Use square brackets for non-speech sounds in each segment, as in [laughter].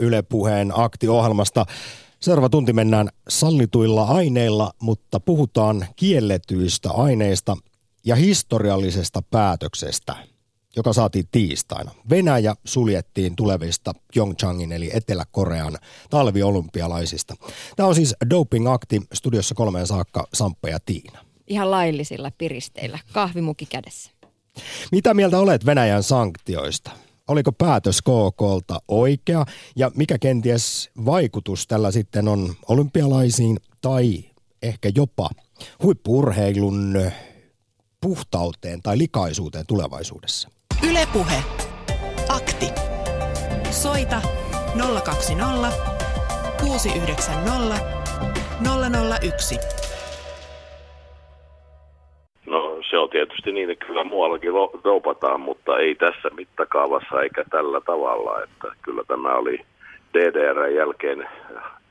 Yle Puheen aktiohjelmasta. Seuraava tunti mennään sallituilla aineilla, mutta puhutaan kielletyistä aineista ja historiallisesta päätöksestä, joka saatiin tiistaina. Venäjä suljettiin tulevista Pyeongchangin eli Etelä-Korean talviolympialaisista. Tämä on siis doping-akti studiossa kolmeen saakka Samppa ja Tiina. Ihan laillisilla piristeillä, kahvimuki kädessä. Mitä mieltä olet Venäjän sanktioista? Oliko päätös KKlta oikea ja mikä kenties vaikutus tällä sitten on olympialaisiin tai ehkä jopa huippurheilun puhtauteen tai likaisuuteen tulevaisuudessa? Ylepuhe. Akti. Soita 020 690 001 se on tietysti niin, että kyllä muuallakin roupataan, mutta ei tässä mittakaavassa eikä tällä tavalla. Että kyllä tämä oli DDR jälkeen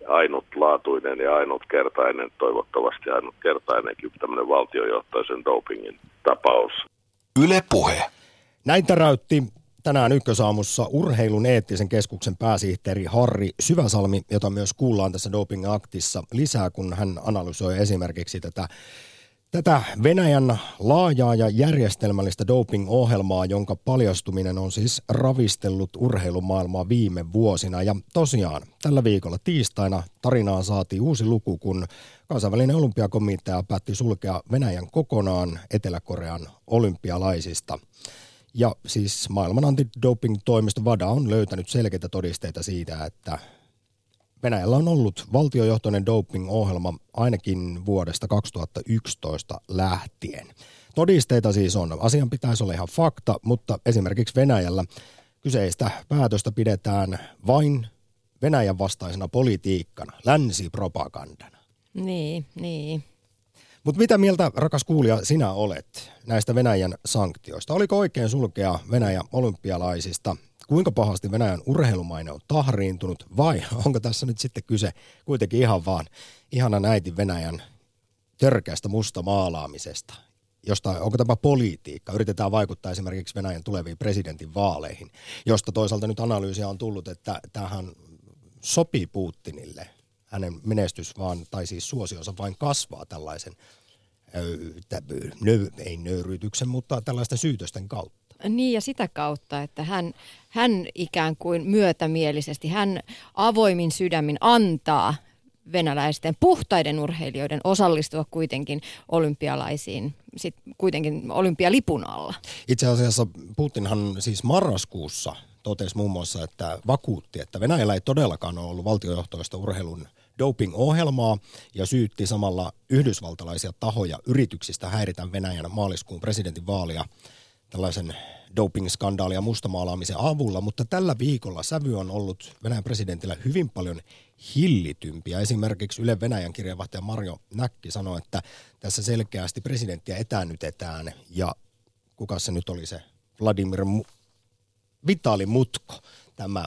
ainutlaatuinen ja ainutkertainen, toivottavasti ainutkertainenkin tämmöinen valtiojohtoisen dopingin tapaus. Yle Puhe. Näin täräytti tänään ykkösaamussa urheilun eettisen keskuksen pääsihteeri Harri Syväsalmi, jota myös kuullaan tässä doping-aktissa lisää, kun hän analysoi esimerkiksi tätä Tätä Venäjän laajaa ja järjestelmällistä doping-ohjelmaa, jonka paljastuminen on siis ravistellut urheilumaailmaa viime vuosina. Ja tosiaan tällä viikolla tiistaina tarinaan saatiin uusi luku, kun kansainvälinen olympiakomitea päätti sulkea Venäjän kokonaan Etelä-Korean olympialaisista. Ja siis maailman antidoping-toimisto VADA on löytänyt selkeitä todisteita siitä, että Venäjällä on ollut valtiojohtoinen doping-ohjelma ainakin vuodesta 2011 lähtien. Todisteita siis on. Asian pitäisi olla ihan fakta, mutta esimerkiksi Venäjällä kyseistä päätöstä pidetään vain Venäjän vastaisena politiikkana, länsipropagandana. Niin, niin. Mutta mitä mieltä, rakas kuulija, sinä olet näistä Venäjän sanktioista? Oliko oikein sulkea Venäjän olympialaisista kuinka pahasti Venäjän urheilumaine on tahriintunut vai [laughs] onko tässä nyt sitten kyse kuitenkin ihan vaan ihanan äiti Venäjän törkeästä musta maalaamisesta, josta onko tämä politiikka, yritetään vaikuttaa esimerkiksi Venäjän tuleviin presidentin vaaleihin, josta toisaalta nyt analyysiä on tullut, että tähän sopii Putinille, hänen menestys vaan, tai siis suosionsa vain kasvaa tällaisen, ei nöyryytyksen, mutta tällaisten syytösten kautta. Niin ja sitä kautta, että hän, hän ikään kuin myötämielisesti, hän avoimin sydämin antaa venäläisten puhtaiden urheilijoiden osallistua kuitenkin olympialaisiin, sit kuitenkin olympialipun alla. Itse asiassa Putinhan siis marraskuussa totesi muun muassa, että vakuutti, että Venäjällä ei todellakaan ole ollut valtiojohtoista urheilun doping-ohjelmaa ja syytti samalla yhdysvaltalaisia tahoja yrityksistä häiritä Venäjän maaliskuun presidentinvaalia tällaisen doping-skandaalin ja mustamaalaamisen avulla, mutta tällä viikolla sävy on ollut Venäjän presidentillä hyvin paljon hillitympiä. Esimerkiksi Yle Venäjän kirjeenvaihtaja Marjo Näkki sanoi, että tässä selkeästi presidenttiä etänytetään ja kuka se nyt oli se Vladimir Vitali Mutko, tämä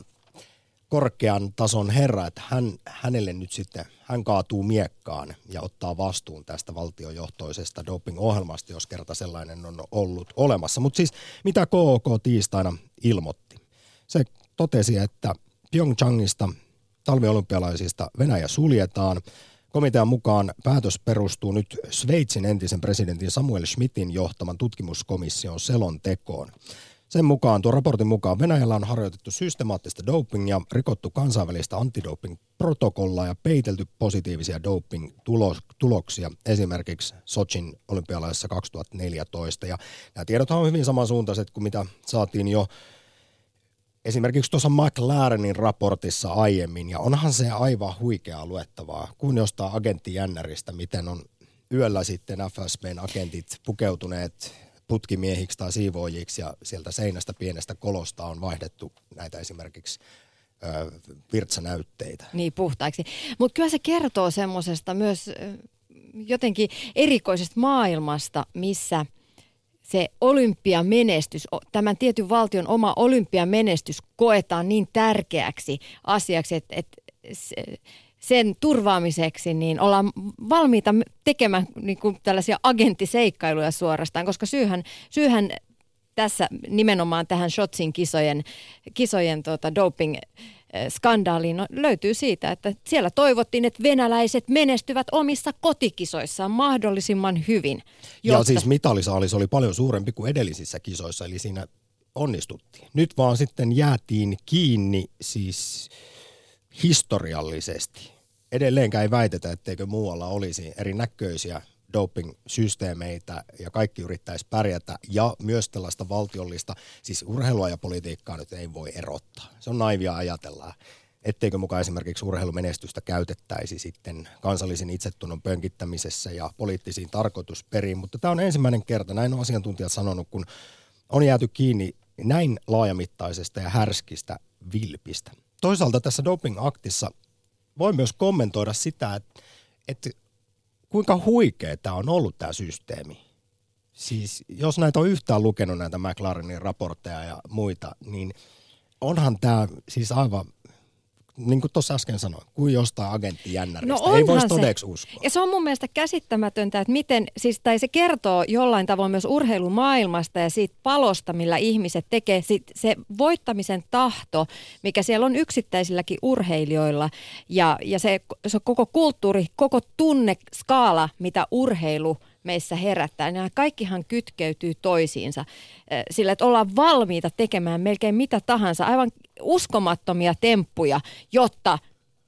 korkean tason herra, että hän, hänelle nyt sitten, hän kaatuu miekkaan ja ottaa vastuun tästä valtiojohtoisesta doping-ohjelmasta, jos kerta sellainen on ollut olemassa. Mutta siis mitä KOK tiistaina ilmoitti? Se totesi, että Pyeongchangista talviolympialaisista Venäjä suljetaan. Komitean mukaan päätös perustuu nyt Sveitsin entisen presidentin Samuel Schmidtin johtaman tutkimuskomission selontekoon. Sen mukaan, tuon raportin mukaan Venäjällä on harjoitettu systemaattista dopingia, rikottu kansainvälistä antidoping-protokollaa ja peitelty positiivisia doping-tuloksia, esimerkiksi Sochin olympialaisessa 2014. Ja nämä tiedot on hyvin samansuuntaiset kuin mitä saatiin jo esimerkiksi tuossa McLarenin raportissa aiemmin, ja onhan se aivan huikeaa luettavaa, kun jostain agenttijännäristä, miten on yöllä sitten FSBn agentit pukeutuneet putkimiehiksi tai siivoojiksi ja sieltä seinästä pienestä kolosta on vaihdettu näitä esimerkiksi virtsanäytteitä. Niin, puhtaiksi. Mutta kyllä se kertoo semmoisesta myös jotenkin erikoisesta maailmasta, missä se olympiamenestys, tämän tietyn valtion oma olympiamenestys koetaan niin tärkeäksi asiaksi, että, että se, sen turvaamiseksi, niin ollaan valmiita tekemään niin kuin tällaisia agenttiseikkailuja suorastaan, koska syyhän, syyhän tässä nimenomaan tähän Shotsin kisojen, kisojen tota doping skandaaliin no, löytyy siitä, että siellä toivottiin, että venäläiset menestyvät omissa kotikisoissaan mahdollisimman hyvin. Jotta... Ja siis mitalisaalis oli paljon suurempi kuin edellisissä kisoissa, eli siinä onnistuttiin. Nyt vaan sitten jäätiin kiinni siis historiallisesti. Edelleenkään ei väitetä, etteikö muualla olisi erinäköisiä doping-systeemeitä ja kaikki yrittäisi pärjätä ja myös tällaista valtiollista, siis urheilua ja politiikkaa nyt ei voi erottaa. Se on naivia ajatella, etteikö mukaan esimerkiksi urheilumenestystä käytettäisi sitten kansallisen itsetunnon pönkittämisessä ja poliittisiin tarkoitusperiin, mutta tämä on ensimmäinen kerta, näin on asiantuntijat sanonut, kun on jääty kiinni näin laajamittaisesta ja härskistä vilpistä. Toisaalta tässä doping-aktissa voi myös kommentoida sitä, että, että kuinka huikea tämä on ollut tämä systeemi. Siis jos näitä on yhtään lukenut näitä McLarenin raportteja ja muita, niin onhan tämä siis aivan niin kuin tuossa äsken sanoin, kuin jostain agenttijännäristä. No Ei voisi todeksi uskoa. Ja se on mun mielestä käsittämätöntä, että miten, siis, tai se kertoo jollain tavoin myös urheilumaailmasta ja siitä palosta, millä ihmiset tekee. Sit se voittamisen tahto, mikä siellä on yksittäisilläkin urheilijoilla ja, ja se, se koko kulttuuri, koko tunneskaala, mitä urheilu – meissä herättää. Nämä kaikkihan kytkeytyy toisiinsa sillä, että ollaan valmiita tekemään melkein mitä tahansa, aivan uskomattomia temppuja, jotta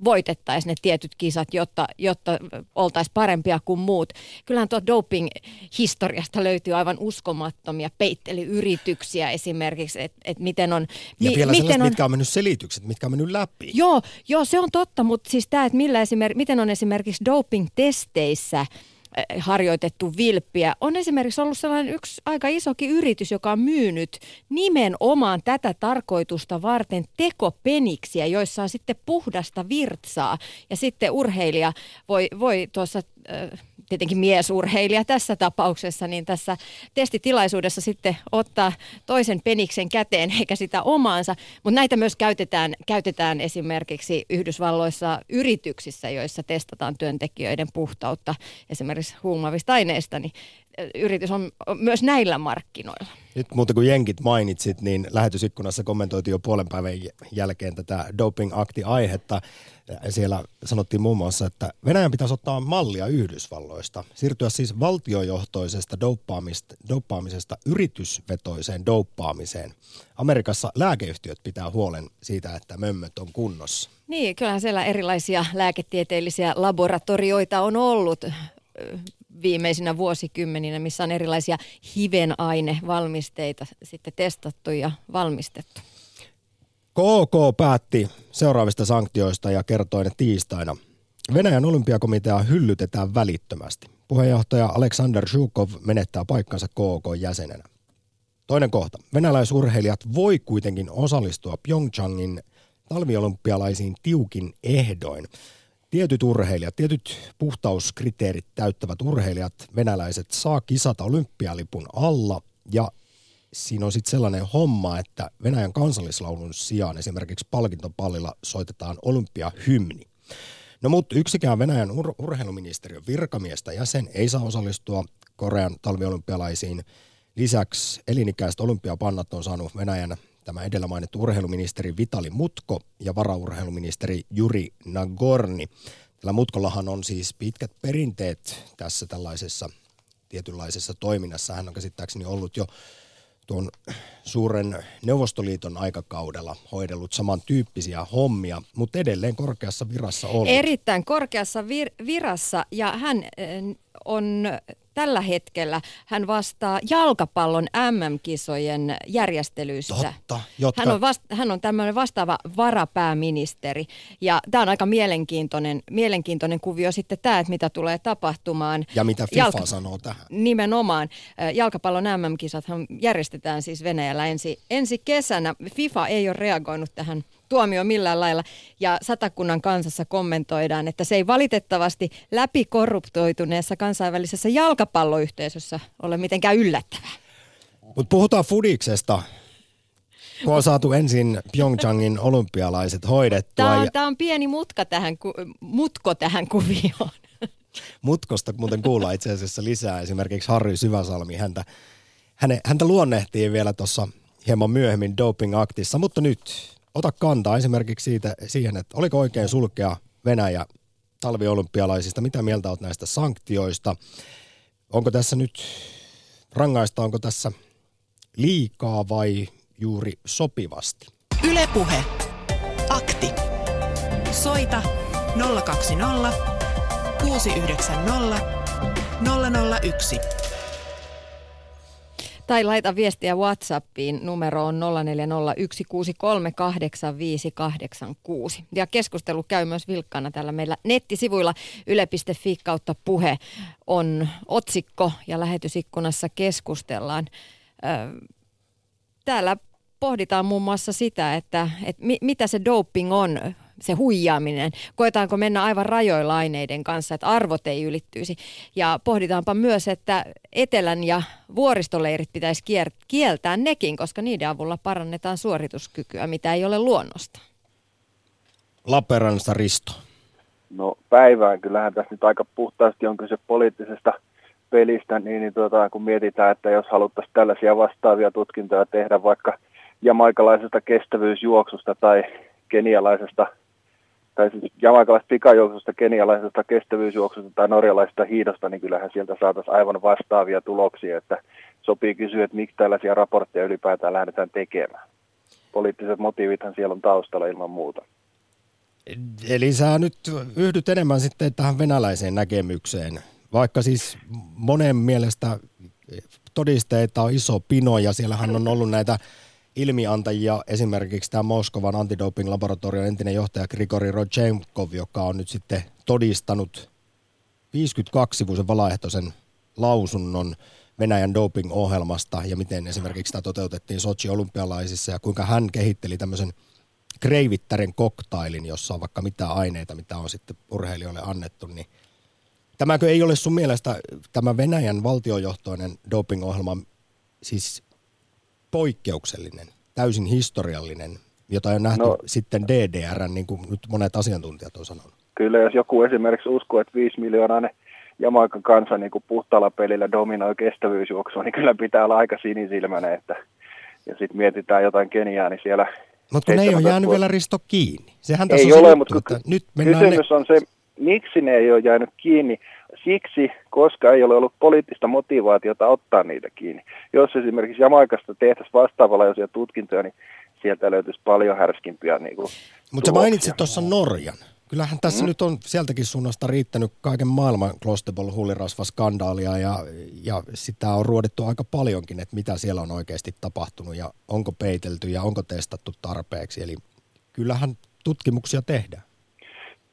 voitettaisiin ne tietyt kisat, jotta, jotta oltaisiin parempia kuin muut. Kyllähän tuo doping-historiasta löytyy aivan uskomattomia peittelyyrityksiä esimerkiksi, että et miten on... Ja mi, vielä miten on, mitkä on mennyt selitykset, mitkä on mennyt läpi. Joo, joo se on totta, mutta siis tämä, että millä esimer, miten on esimerkiksi doping-testeissä – harjoitettu vilppiä. On esimerkiksi ollut sellainen yksi aika isokin yritys, joka on myynyt nimenomaan tätä tarkoitusta varten tekopeniksiä, joissa on sitten puhdasta virtsaa. Ja sitten urheilija voi, voi tuossa... Äh, tietenkin miesurheilija tässä tapauksessa, niin tässä testitilaisuudessa sitten ottaa toisen peniksen käteen eikä sitä omaansa. Mutta näitä myös käytetään, käytetään esimerkiksi Yhdysvalloissa yrityksissä, joissa testataan työntekijöiden puhtautta esimerkiksi huumavista aineista, niin yritys on myös näillä markkinoilla. Nyt muuta kuin jenkit mainitsit, niin lähetysikkunassa kommentoitiin jo puolen päivän jälkeen tätä doping-akti-aihetta. Siellä sanottiin muun muassa, että Venäjän pitäisi ottaa mallia Yhdysvalloista, siirtyä siis valtiojohtoisesta douppaamisesta yritysvetoiseen douppaamiseen. Amerikassa lääkeyhtiöt pitää huolen siitä, että mömmöt on kunnossa. Niin, kyllähän siellä erilaisia lääketieteellisiä laboratorioita on ollut viimeisinä vuosikymmeninä, missä on erilaisia hivenainevalmisteita sitten testattu ja valmistettu. KK päätti seuraavista sanktioista ja kertoi ne tiistaina. Venäjän olympiakomitea hyllytetään välittömästi. Puheenjohtaja Aleksander Zhukov menettää paikkansa KK-jäsenenä. Toinen kohta. Venäläisurheilijat voi kuitenkin osallistua Pyeongchangin talviolympialaisiin tiukin ehdoin tietyt urheilijat, tietyt puhtauskriteerit täyttävät urheilijat, venäläiset, saa kisata olympialipun alla ja siinä on sitten sellainen homma, että Venäjän kansallislaulun sijaan esimerkiksi palkintopallilla soitetaan olympiahymni. No mutta yksikään Venäjän ur- urheiluministeriön virkamiestä jäsen ei saa osallistua Korean talviolympialaisiin. Lisäksi elinikäiset olympiapannat on saanut Venäjän tämä edellä mainittu urheiluministeri Vitali Mutko ja varaurheiluministeri Juri Nagorni. Tällä Mutkollahan on siis pitkät perinteet tässä tällaisessa tietynlaisessa toiminnassa. Hän on käsittääkseni ollut jo tuon suuren Neuvostoliiton aikakaudella hoidellut samantyyppisiä hommia, mutta edelleen korkeassa virassa ollut. Erittäin korkeassa vir- virassa ja hän äh, on tällä hetkellä hän vastaa jalkapallon MM-kisojen järjestelyistä. Totta, jotka... Hän on, vasta- hän on tämmöinen vastaava varapääministeri. Ja tämä on aika mielenkiintoinen, mielenkiintoinen kuvio sitten tämä, että mitä tulee tapahtumaan. Ja mitä FIFA Jalka- sanoo tähän. Nimenomaan. Jalkapallon MM-kisathan järjestetään siis Venäjällä ensi, ensi kesänä. FIFA ei ole reagoinut tähän tuomio millään lailla. Ja Satakunnan kansassa kommentoidaan, että se ei valitettavasti läpi korruptoituneessa kansainvälisessä jalkapalloyhteisössä ole mitenkään yllättävää. Mutta puhutaan fudiksesta. Kun on saatu ensin Pyeongchangin olympialaiset hoidettua. Tämä on, ja... tämä on pieni mutka tähän, mutko tähän kuvioon. [laughs] Mutkosta muuten kuullaan itse asiassa lisää. Esimerkiksi Harry Syväsalmi, häntä, häne, häntä luonnehtiin vielä tuossa hieman myöhemmin doping-aktissa, mutta nyt ota kantaa esimerkiksi siitä, siihen, että oliko oikein sulkea Venäjä talviolympialaisista, mitä mieltä olet näistä sanktioista, onko tässä nyt, rangaistaanko tässä liikaa vai juuri sopivasti? Ylepuhe. Akti. Soita 020 690 001. Tai laita viestiä WhatsAppiin numeroon 0401638586. Ja keskustelu käy myös vilkkana täällä meillä nettisivuilla yle.fi kautta puhe on otsikko ja lähetysikkunassa keskustellaan. Täällä pohditaan muun muassa sitä, että, että mitä se doping on se huijaaminen. Koetaanko mennä aivan rajoilla aineiden kanssa, että arvot ei ylittyisi. Ja pohditaanpa myös, että etelän ja vuoristoleirit pitäisi kieltää nekin, koska niiden avulla parannetaan suorituskykyä, mitä ei ole luonnosta. Lappeenrannasta Risto. No päivään, kyllähän tässä nyt aika puhtaasti on kyse poliittisesta pelistä, niin, niin tuota, kun mietitään, että jos haluttaisiin tällaisia vastaavia tutkintoja tehdä vaikka jamaikalaisesta kestävyysjuoksusta tai kenialaisesta tai siis jamaikalaisesta pikajuoksusta, kenialaisesta kestävyysjuoksusta tai norjalaisesta hiidosta, niin kyllähän sieltä saataisiin aivan vastaavia tuloksia, että sopii kysyä, että miksi tällaisia raportteja ylipäätään lähdetään tekemään. Poliittiset motiivithan siellä on taustalla ilman muuta. Eli sä nyt yhdyt enemmän sitten tähän venäläiseen näkemykseen, vaikka siis monen mielestä todisteita on iso pino ja siellähän on ollut näitä ilmiantajia, esimerkiksi tämä Moskovan antidoping-laboratorion entinen johtaja Grigori Rodchenkov, joka on nyt sitten todistanut 52-sivuisen valaehtoisen lausunnon Venäjän doping-ohjelmasta ja miten esimerkiksi sitä toteutettiin Sochi olympialaisissa ja kuinka hän kehitteli tämmöisen kreivittären koktailin, jossa on vaikka mitä aineita, mitä on sitten urheilijoille annettu, niin Tämäkö ei ole sun mielestä tämä Venäjän valtiojohtoinen doping-ohjelma siis poikkeuksellinen, täysin historiallinen, jota on nähty no, sitten DDR, niin kuin nyt monet asiantuntijat on sanonut. Kyllä, jos joku esimerkiksi uskoo, että 5 miljoonaa Jamaikan kansa niin kuin puhtaalla pelillä dominoi kestävyysjuoksua, niin kyllä pitää olla aika sinisilmäinen, että ja sitten mietitään jotain Keniaa, niin siellä... Mutta kun ne ei ole jäänyt vielä Risto kiinni. Sehän tässä ei on ole, juttu, mutta nyt kysymys ne... on se, miksi ne ei ole jäänyt kiinni, Siksi, koska ei ole ollut poliittista motivaatiota ottaa niitä kiinni. Jos esimerkiksi Jamaikasta tehtäisiin vastaavanlaisia tutkintoja, niin sieltä löytyisi paljon härskimpiä niin Mutta mainitsit tuossa Norjan. Kyllähän tässä mm. nyt on sieltäkin suunnasta riittänyt kaiken maailman Clostable hullirasvaskandaalia ja, ja sitä on ruodittu aika paljonkin, että mitä siellä on oikeasti tapahtunut ja onko peitelty ja onko testattu tarpeeksi. Eli kyllähän tutkimuksia tehdään.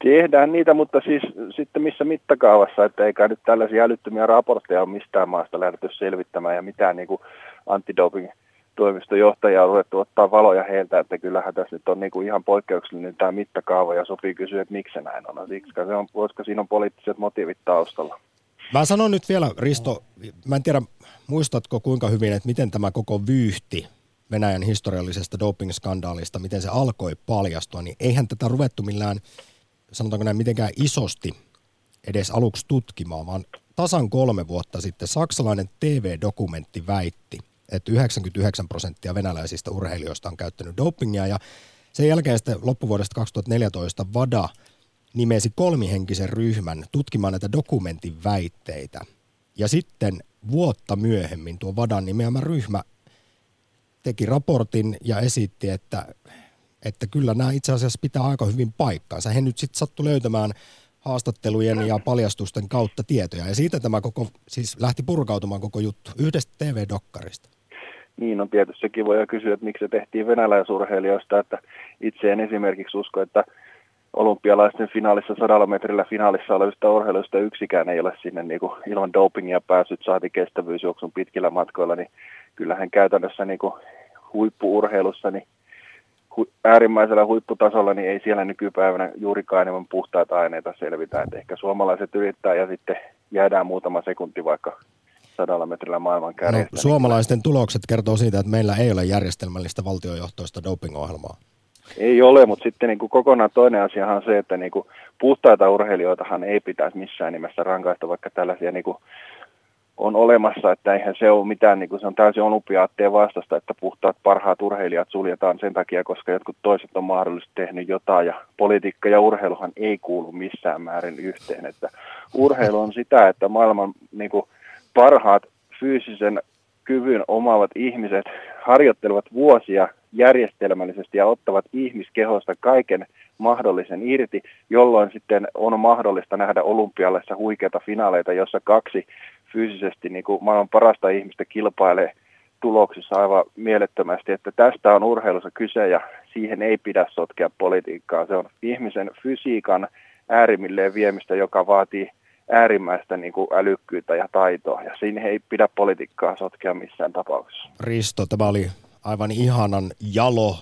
Tehdään niitä, mutta siis sitten missä mittakaavassa, että eikä nyt tällaisia älyttömiä raportteja ole mistään maasta lähdetty selvittämään ja mitään niin kuin antidoping toimistojohtajaa on ruvettu ottaa valoja heiltä, että kyllähän tässä nyt on niin kuin ihan poikkeuksellinen tämä mittakaava ja sopii kysyä, että miksi se näin on. Siksi se on, koska siinä on poliittiset motiivit taustalla. Mä sanon nyt vielä, Risto, mä en tiedä muistatko kuinka hyvin, että miten tämä koko vyyhti Venäjän historiallisesta doping-skandaalista, miten se alkoi paljastua, niin eihän tätä ruvettu millään sanotaanko näin mitenkään isosti edes aluksi tutkimaan, vaan tasan kolme vuotta sitten saksalainen TV-dokumentti väitti, että 99 prosenttia venäläisistä urheilijoista on käyttänyt dopingia ja sen jälkeen sitten loppuvuodesta 2014 VADA nimesi kolmihenkisen ryhmän tutkimaan näitä dokumentin väitteitä. Ja sitten vuotta myöhemmin tuo VADAn nimeämä ryhmä teki raportin ja esitti, että että kyllä nämä itse asiassa pitää aika hyvin paikkaansa. He nyt sitten sattu löytämään haastattelujen ja paljastusten kautta tietoja. Ja siitä tämä koko, siis lähti purkautumaan koko juttu yhdestä TV-dokkarista. Niin on tietysti sekin voi kysyä, että miksi se tehtiin venäläisurheilijoista, että itse en esimerkiksi usko, että olympialaisten finaalissa sadalla metrillä finaalissa olevista urheilijoista yksikään ei ole sinne niin kuin ilman dopingia päässyt, saati kestävyysjuoksun pitkillä matkoilla, niin kyllähän käytännössä niin kuin huippuurheilussa niin hu- äärimmäisellä huipputasolla, niin ei siellä nykypäivänä juurikaan enemmän puhtaita aineita selvitä. Et ehkä suomalaiset yrittää ja sitten jäädään muutama sekunti vaikka sadalla metrillä maailman kärjestä. No, suomalaisten tulokset kertoo siitä, että meillä ei ole järjestelmällistä valtiojohtoista doping-ohjelmaa. Ei ole, mutta sitten niin kuin kokonaan toinen asia on se, että niin kuin puhtaita urheilijoitahan ei pitäisi missään nimessä rankaista, vaikka tällaisia niin kuin on olemassa, että eihän se ole mitään, niin kuin se on täysin olympiaatteen vastasta, että puhtaat parhaat urheilijat suljetaan sen takia, koska jotkut toiset on mahdollisesti tehnyt jotain ja politiikka ja urheiluhan ei kuulu missään määrin yhteen, että urheilu on sitä, että maailman niin kuin, parhaat fyysisen kyvyn omaavat ihmiset harjoittelevat vuosia järjestelmällisesti ja ottavat ihmiskehosta kaiken mahdollisen irti, jolloin sitten on mahdollista nähdä olympialaisissa huikeita finaaleita, jossa kaksi fyysisesti niin kuin maailman parasta ihmistä kilpailee tuloksissa aivan mielettömästi, että tästä on urheilussa kyse ja siihen ei pidä sotkea politiikkaa. Se on ihmisen fysiikan äärimmilleen viemistä, joka vaatii äärimmäistä niin kuin älykkyyttä ja taitoa, ja siinä ei pidä politiikkaa sotkea missään tapauksessa. Risto, tämä oli aivan ihanan jalo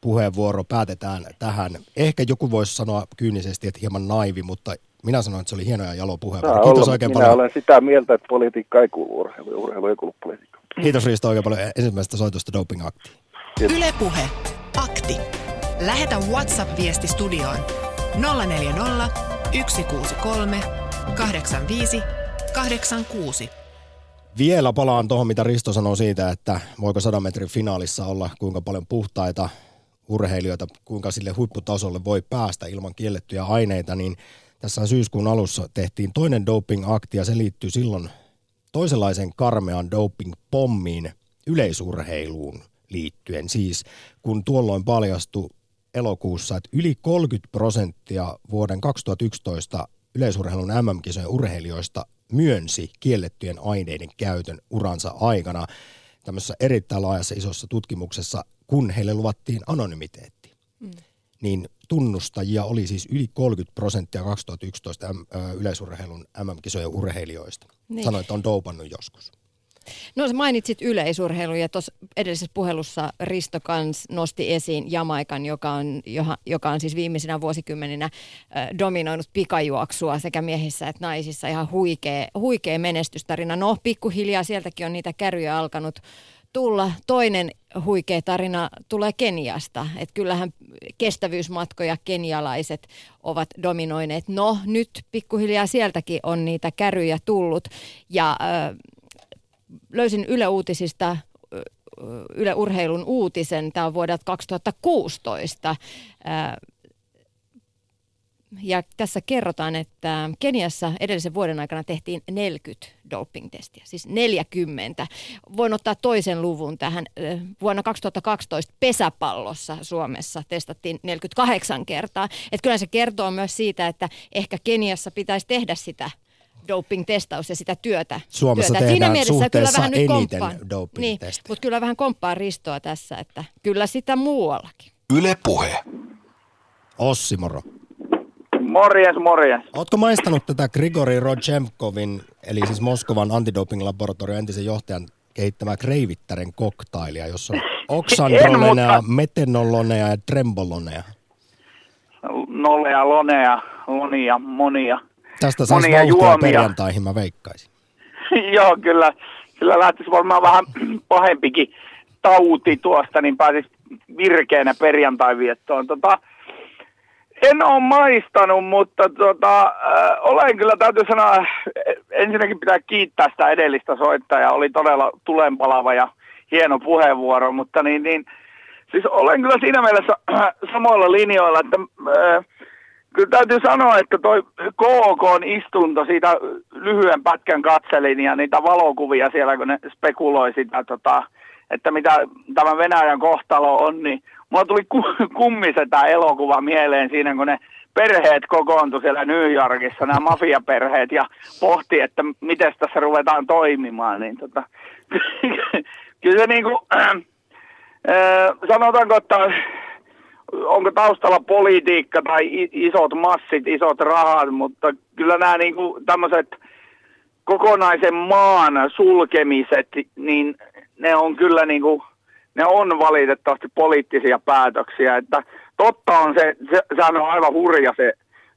puheenvuoro. Päätetään tähän. Ehkä joku voisi sanoa kyynisesti, että hieman naivi, mutta minä sanoin, että se oli hieno ja jalo puheenvuoro. Kiitos olla, oikein minä paljon. olen sitä mieltä, että politiikka ei kuulu urheiluun, urheilu ei kuulu politiikkaan. Kiitos Risto oikein paljon ensimmäisestä soitosta Doping Akti. Yle Puhe. Akti. Lähetä WhatsApp-viesti studioon 040 163 85 86. Vielä palaan tuohon, mitä Risto sanoi siitä, että voiko 100 metrin finaalissa olla kuinka paljon puhtaita urheilijoita, kuinka sille huipputasolle voi päästä ilman kiellettyjä aineita, niin tässä syyskuun alussa tehtiin toinen doping-akti ja se liittyy silloin toisenlaisen karmean doping-pommiin yleisurheiluun liittyen. Siis kun tuolloin paljastui elokuussa, että yli 30 prosenttia vuoden 2011 yleisurheilun MM-kisojen urheilijoista myönsi kiellettyjen aineiden käytön uransa aikana tämmöisessä erittäin laajassa isossa tutkimuksessa, kun heille luvattiin anonymiteetti. Mm. Niin tunnustajia oli siis yli 30 prosenttia 2011 yleisurheilun MM-kisojen urheilijoista. Niin. Sanoit, että on doupannut joskus. No sä mainitsit yleisurheilun ja tuossa edellisessä puhelussa Risto Kans nosti esiin Jamaikan, joka on, joka on siis viimeisinä vuosikymmeninä dominoinut pikajuoksua sekä miehissä että naisissa. Ihan huikea, huikea menestystarina. No pikkuhiljaa sieltäkin on niitä kärryjä alkanut tulla. Toinen huikea tarina tulee Keniasta. Että kyllähän kestävyysmatkoja kenialaiset ovat dominoineet. No nyt pikkuhiljaa sieltäkin on niitä käryjä tullut. Ja äh, löysin Yle Uutisista Yle Urheilun uutisen, tämä on vuodelta 2016. Ja tässä kerrotaan, että Keniassa edellisen vuoden aikana tehtiin 40 doping-testiä, siis 40. Voin ottaa toisen luvun tähän. Vuonna 2012 pesäpallossa Suomessa testattiin 48 kertaa. Että kyllä se kertoo myös siitä, että ehkä Keniassa pitäisi tehdä sitä doping-testaus ja sitä työtä. Suomessa työtä. tehdään Siinä suhteessa kyllä vähän nyt eniten doping niin, mutta kyllä vähän komppaa Ristoa tässä, että kyllä sitä muuallakin. Yle Puhe. Ossi, moro. Morjes, morjes. Oletko maistanut tätä Grigori Rodchemkovin, eli siis Moskovan antidoping-laboratorion entisen johtajan kehittämää kreivittären koktailia, jossa on [laughs] oksandrolonea, mutta... metenolonea ja trembolonea? Nolea, lonea, lonia, monia. Tästä saisi monia juomia. perjantaihin, mä veikkaisin. [laughs] Joo, kyllä. Kyllä lähtisi varmaan vähän [clears throat] pahempikin tauti tuosta, niin pääsisi virkeänä perjantai-viettoon. Tota, en ole maistanut, mutta tota, äh, olen kyllä, täytyy sanoa, ensinnäkin pitää kiittää sitä edellistä soittajaa. Oli todella tulenpalava ja hieno puheenvuoro, mutta niin, niin siis olen kyllä siinä mielessä äh, samoilla linjoilla, että äh, Kyllä täytyy sanoa, että toi KOKn istunto, siitä lyhyen pätkän katselin ja niitä valokuvia siellä, kun ne spekuloi sitä, tota, että mitä tämä Venäjän kohtalo on, niin mulla tuli kummise tämä elokuva mieleen siinä, kun ne perheet kokoontu siellä New Yorkissa, nämä mafiaperheet, ja pohti, että miten tässä ruvetaan toimimaan. Niin tota, [laughs] kyllä se niin kuin, äh, sanotaanko, että onko taustalla politiikka tai isot massit, isot rahat, mutta kyllä nämä niin kuin tämmöiset kokonaisen maan sulkemiset, niin ne on kyllä niin kuin, ne on valitettavasti poliittisia päätöksiä, että totta on se, se sehän on aivan hurja se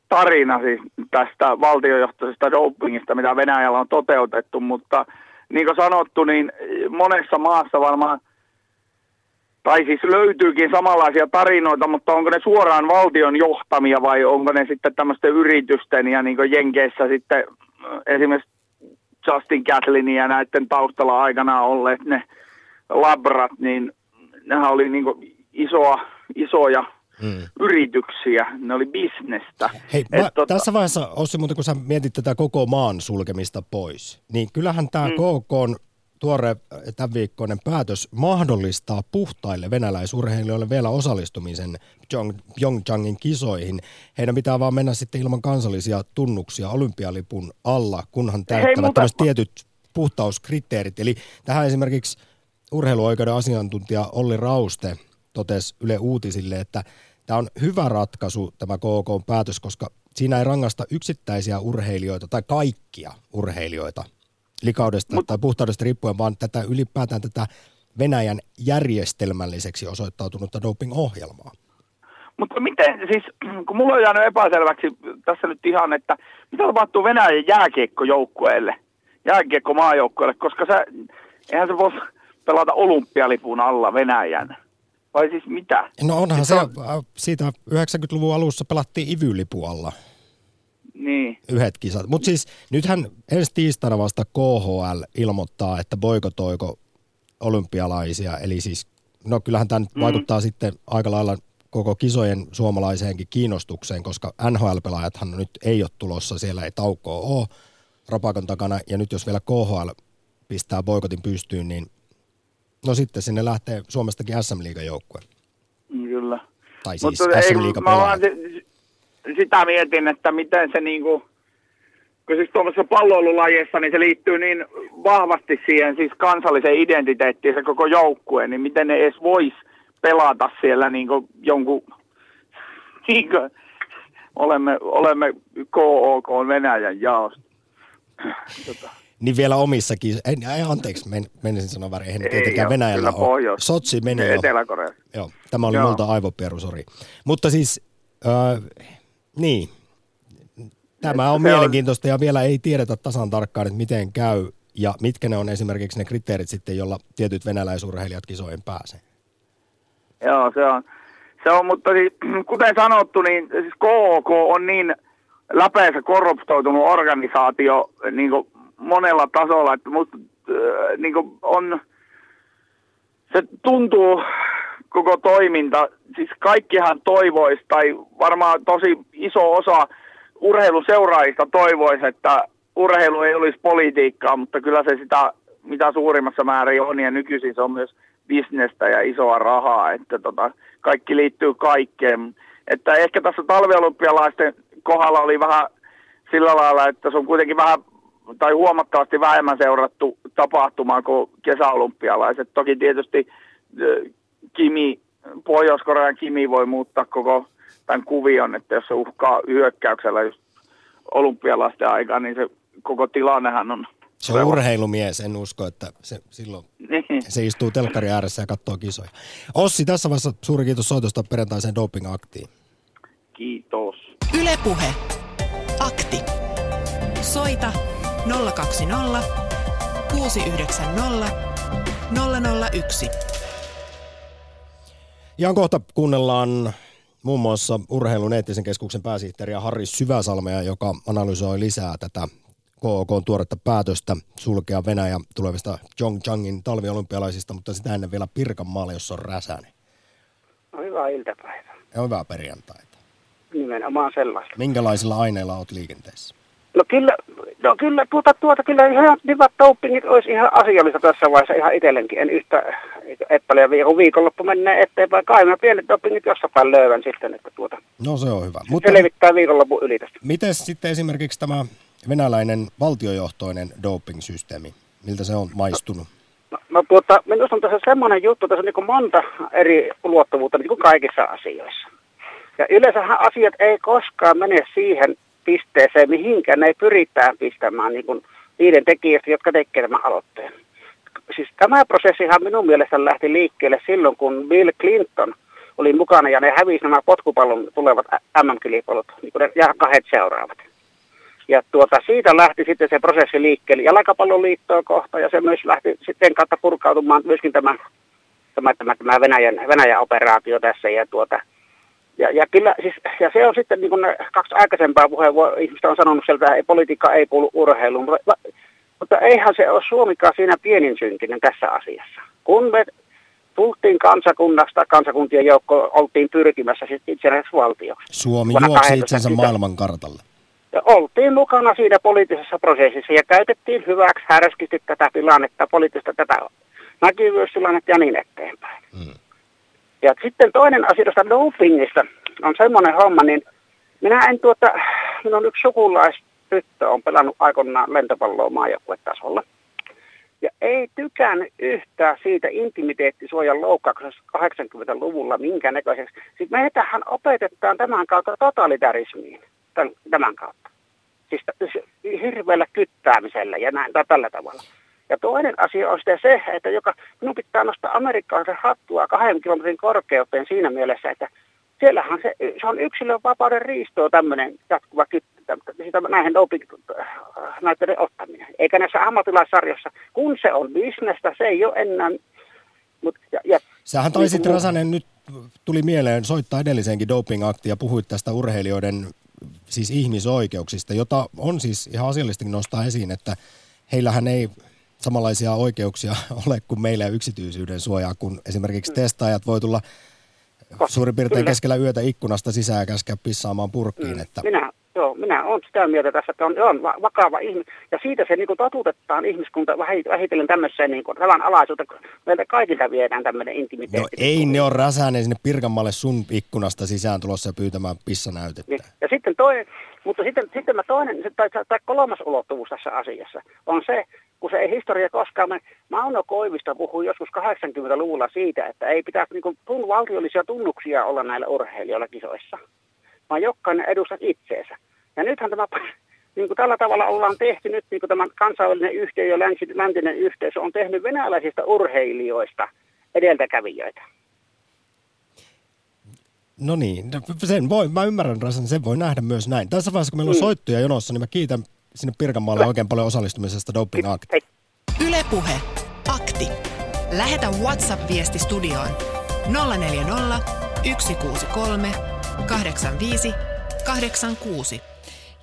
tarina siis tästä valtiojohtoisesta dopingista, mitä Venäjällä on toteutettu, mutta niin kuin sanottu, niin monessa maassa varmaan tai siis löytyykin samanlaisia tarinoita, mutta onko ne suoraan valtion johtamia vai onko ne sitten tämmöisten yritysten ja niin Jenkeissä sitten äh, esimerkiksi Justin Gatlinia ja näiden taustalla aikanaan olleet ne labrat, niin nehän oli niin isoa, isoja mm. yrityksiä, ne oli bisnestä. Hei, mä, tota... tässä vaiheessa Ossi, muuten kun sä mietit tätä koko maan sulkemista pois, niin kyllähän tämä mm. KK on tuore äh, tämän viikkoinen päätös mahdollistaa puhtaille venäläisurheilijoille vielä osallistumisen Pyeongchangin kisoihin. Heidän pitää vaan mennä sitten ilman kansallisia tunnuksia olympialipun alla, kunhan täyttävät mutta... tietyt puhtauskriteerit. Eli tähän esimerkiksi urheiluoikeuden asiantuntija Olli Rauste totesi Yle Uutisille, että tämä on hyvä ratkaisu tämä KK-päätös, koska siinä ei rangasta yksittäisiä urheilijoita tai kaikkia urheilijoita likaudesta Mut, tai puhtaudesta riippuen, vaan tätä ylipäätään tätä Venäjän järjestelmälliseksi osoittautunutta doping-ohjelmaa. Mutta miten, siis kun mulla on jäänyt epäselväksi tässä nyt ihan, että mitä tapahtuu Venäjän jääkiekkojoukkueelle, jääkiekkomaajoukkueelle, koska se, eihän se voi pelata olympialipun alla Venäjän. Vai siis mitä? No onhan se, se on... siitä 90-luvun alussa pelattiin Ivy-lipu alla. Niin. Yhdet kisat. Mutta siis nythän ensi tiistaina vasta KHL ilmoittaa, että boikotoiko olympialaisia. Eli siis, no kyllähän tämä mm. vaikuttaa sitten aika lailla koko kisojen suomalaiseenkin kiinnostukseen, koska NHL-pelaajathan nyt ei ole tulossa, siellä ei taukoa ole rapakon takana. Ja nyt jos vielä KHL pistää boikotin pystyyn, niin no sitten sinne lähtee Suomestakin SM-liigan joukkue. Kyllä. Tai siis SM-liigan pelaajat sitä mietin, että miten se niinku, kun siis tuommoisessa palloilulajissa, niin se liittyy niin vahvasti siihen siis kansalliseen identiteettiin se koko joukkue, niin miten ne edes vois pelata siellä niinku jonkun, [laughs] niinku, olemme, olemme KOK Venäjän jaosta. [clears throat] Tota. Niin vielä omissakin, ei, ei anteeksi, men, menisin sanoa väärin, eihän tietenkään Venäjällä ole. Sotsi meni jo. Etelä-Korea. Joo, tämä oli Joo. multa aivopieru, sori. Mutta siis, äh, niin. Tämä on mielenkiintoista ja vielä ei tiedetä tasan tarkkaan, että miten käy ja mitkä ne on esimerkiksi ne kriteerit sitten, jolla tietyt venäläisurheilijat kisoihin pääsee. Joo, se on. Se on, mutta siis, [clears throat] kuten sanottu, niin siis KOK on niin läpeensä korruptoitunut organisaatio niin monella tasolla, että musta äh, niin on, se tuntuu koko toiminta, siis kaikkihan toivoisi, tai varmaan tosi iso osa urheiluseuraajista toivoisi, että urheilu ei olisi politiikkaa, mutta kyllä se sitä mitä suurimmassa määrin on, ja nykyisin se on myös bisnestä ja isoa rahaa, että tota, kaikki liittyy kaikkeen. Että ehkä tässä talviolympialaisten kohdalla oli vähän sillä lailla, että se on kuitenkin vähän tai huomattavasti vähemmän seurattu tapahtuma kuin kesäolympialaiset. Toki tietysti Kimi, Pohjois-Korean Kimi voi muuttaa koko tämän kuvion, että jos se uhkaa hyökkäyksellä just olympialaisten aikaa, niin se koko tilannehan on... Se on urheilumies, en usko, että se silloin niin. se istuu telkkari ääressä ja katsoo kisoja. Ossi, tässä vaiheessa suuri kiitos soitosta perjantaiseen doping-aktiin. Kiitos. Ylepuhe. Akti. Soita 020 690 001. Ihan kohta kuunnellaan muun muassa Urheilun eettisen keskuksen pääsihteeriä Harri Syväsalmea, joka analysoi lisää tätä KOK tuoretta päätöstä sulkea Venäjä tulevista Chongchangin talviolympialaisista, mutta sitä ennen vielä Pirkanmaalle, jossa on Räsänen. No hyvää iltapäivää. Ja hyvää perjantaita. Nimenomaan sellaista. Minkälaisilla aineilla olet liikenteessä? No kyllä, no kyllä tuota, tuota kyllä ihan hyvät dopingit olisi ihan asiallista tässä vaiheessa ihan itsellenkin. En yhtä epäilyä viikon viikonloppu menee eteenpäin. Kai mä pienet dopingit jossain löydän sitten, että tuota. No se on hyvä. Mutta selvittää viikonlopun yli tästä. Miten sitten esimerkiksi tämä venäläinen valtiojohtoinen doping-systeemi, miltä se on maistunut? No, no tuota, minusta on tässä semmoinen juttu, tässä on niin monta eri ulottuvuutta niin kuin kaikissa asioissa. Ja yleensähän asiat ei koskaan mene siihen pisteeseen, mihinkä ne pyritään pistämään niin kuin niiden tekijöistä, jotka tekevät tämän aloitteen. Siis tämä prosessihan minun mielestä lähti liikkeelle silloin, kun Bill Clinton oli mukana ja ne hävisi nämä potkupallon tulevat MM-kilpailut niin ja kahdet seuraavat. Ja tuota, siitä lähti sitten se prosessi liikkeelle jalkapalloliittoa kohta ja se myös lähti sitten kautta purkautumaan myöskin tämä, tämä, tämä, tämä Venäjän, Venäjän operaatio tässä ja tuota, ja, ja, kyllä, siis, ja se on sitten niin kuin kaksi aikaisempaa puheenvuoroa, ihmistä on sanonut sieltä, että politiikka ei kuulu urheiluun. Mutta eihän se ole Suomikaan siinä pienin syntinen tässä asiassa. Kun me tultiin kansakunnasta, kansakuntien joukko oltiin pyrkimässä sitten itsenäiseksi valtioksi. Suomi juoksi 18 itsensä sitä- maailmankartalle. Ja oltiin mukana siinä poliittisessa prosessissa ja käytettiin hyväksi härskisti tätä tilannetta, poliittista tätä näkyvyystilannetta ja niin eteenpäin. Mm. Ja sitten toinen asia tuosta dopingista on semmoinen homma, niin minä en tuota, minun yksi sukulaistyttö on pelannut aikoinaan lentopalloa maajoukkuetasolla. Ja ei tykännyt yhtään siitä intimiteettisuojan loukkauksesta 80-luvulla minkä näköiseksi. Sitten meitähän opetetaan tämän kautta totalitarismiin, tämän, kautta. Siis hirveällä kyttäämisellä ja näin, tällä tavalla. Ja toinen asia on sitten se, että joka, minun pitää nostaa amerikkalaisen hattua kahden kilometrin korkeuteen siinä mielessä, että siellähän se, se on yksilön vapauden riistoa tämmöinen jatkuva kyttä, sitä näihin doping näytteiden ottaminen. Eikä näissä ammattilaissarjoissa, kun se on bisnestä, se ei ole enää... Mut, ja, ja, Sähän taisit, niin Rasanen, nyt tuli mieleen soittaa edelliseenkin doping-aktiin ja puhuit tästä urheilijoiden siis ihmisoikeuksista, jota on siis ihan asiallistakin nostaa esiin, että heillähän ei samanlaisia oikeuksia [laughs] ole kuin meillä yksityisyyden suojaa, kun esimerkiksi testaajat voi tulla suurin piirtein Kyllä. keskellä yötä ikkunasta sisään ja käskeä pissaamaan purkkiin. Että Minä, joo, minä olen sitä mieltä tässä, että on, on va- vakava ihminen. Ja siitä se niin kuin totutetaan ihmiskunta vähi- vähitellen tämmöiseen niin kuin, tavan alaisuuteen. kun Meiltä kaikilta viedään tämmöinen no intimiteetti. ei ne on Räsänen sinne Pirkanmaalle sun ikkunasta sisään tulossa pyytämään pissanäytettä. Niin. Ja sitten toinen, mutta sitten, sitten mä toinen, tai, tai kolmas ulottuvuus tässä asiassa on se, kun se ei historia koskaan, mä, Mauno Koivisto puhui joskus 80-luvulla siitä, että ei pitäisi niin kuin, valtiollisia tunnuksia olla näillä urheilijoilla kisoissa, vaan jokainen edustaa itseensä. Ja nythän tämä, [laughs] niin kuin tällä tavalla ollaan tehty nyt, niin kuin tämä kansainvälinen yhteisö ja länsi, läntinen yhteisö on tehnyt venäläisistä urheilijoista edeltäkävijöitä. No niin, no sen voi, mä ymmärrän Rasan, sen voi nähdä myös näin. Tässä vaiheessa, kun meillä on Mm. soittoja jonossa, niin mä kiitän sinne Pirkanmaalle oikein paljon osallistumisesta Doping Act. Ylepuhe Akti. Lähetä WhatsApp-viesti studioon 040 163 85 86.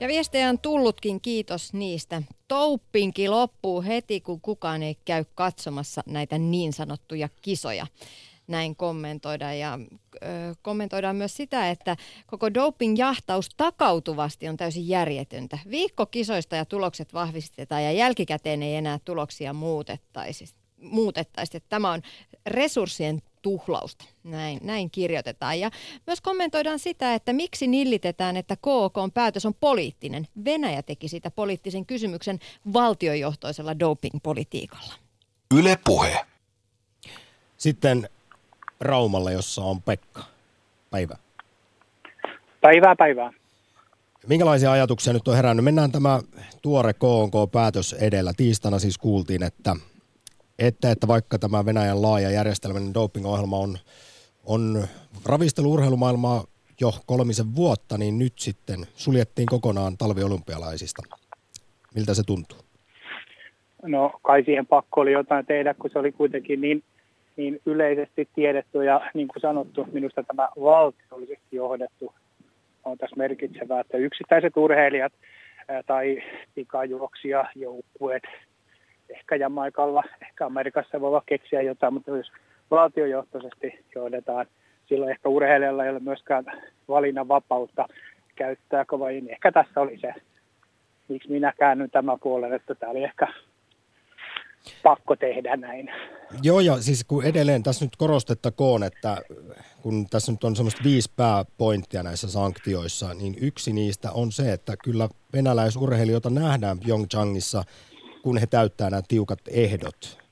Ja viestejä on tullutkin, kiitos niistä. Touppinki loppuu heti, kun kukaan ei käy katsomassa näitä niin sanottuja kisoja. Näin kommentoidaan ja ö, kommentoidaan myös sitä, että koko doping-jahtaus takautuvasti on täysin järjetöntä. Viikko kisoista ja tulokset vahvistetaan ja jälkikäteen ei enää tuloksia muutettaisi. muutettaisi. Että Tämä on resurssien tuhlausta, näin, näin kirjoitetaan. Ja myös kommentoidaan sitä, että miksi nillitetään, että KOK on päätös on poliittinen. Venäjä teki sitä poliittisen kysymyksen valtiojohtoisella doping-politiikalla. Yle Puhe. Sitten Raumalla, jossa on Pekka. Päivä. Päivää päivää. Minkälaisia ajatuksia nyt on herännyt? Mennään tämä tuore KNK-päätös edellä. Tiistaina siis kuultiin, että, että, että vaikka tämä Venäjän laaja järjestelmällinen doping-ohjelma on, on ravistellut urheilumaailmaa jo kolmisen vuotta, niin nyt sitten suljettiin kokonaan talviolympialaisista. Miltä se tuntuu? No kai siihen pakko oli jotain tehdä, kun se oli kuitenkin niin, niin yleisesti tiedetty ja niin kuin sanottu, minusta tämä valtiollisesti johdettu on tässä merkitsevää, että yksittäiset urheilijat tai pikajuoksija, joukkueet, ehkä Jamaikalla, ehkä Amerikassa voivat keksiä jotain, mutta jos valtiojohtoisesti johdetaan, silloin ehkä urheilijalla ei ole myöskään valinnan vapautta käyttääkö vai niin. Ehkä tässä oli se, miksi minä käännyn tämän puolen, että tämä oli ehkä pakko tehdä näin. Joo, ja siis kun edelleen tässä nyt korostettakoon, että kun tässä nyt on semmoista viisi pääpointtia näissä sanktioissa, niin yksi niistä on se, että kyllä venäläisurheilijoita nähdään Pyeongchangissa, kun he täyttää nämä tiukat ehdot.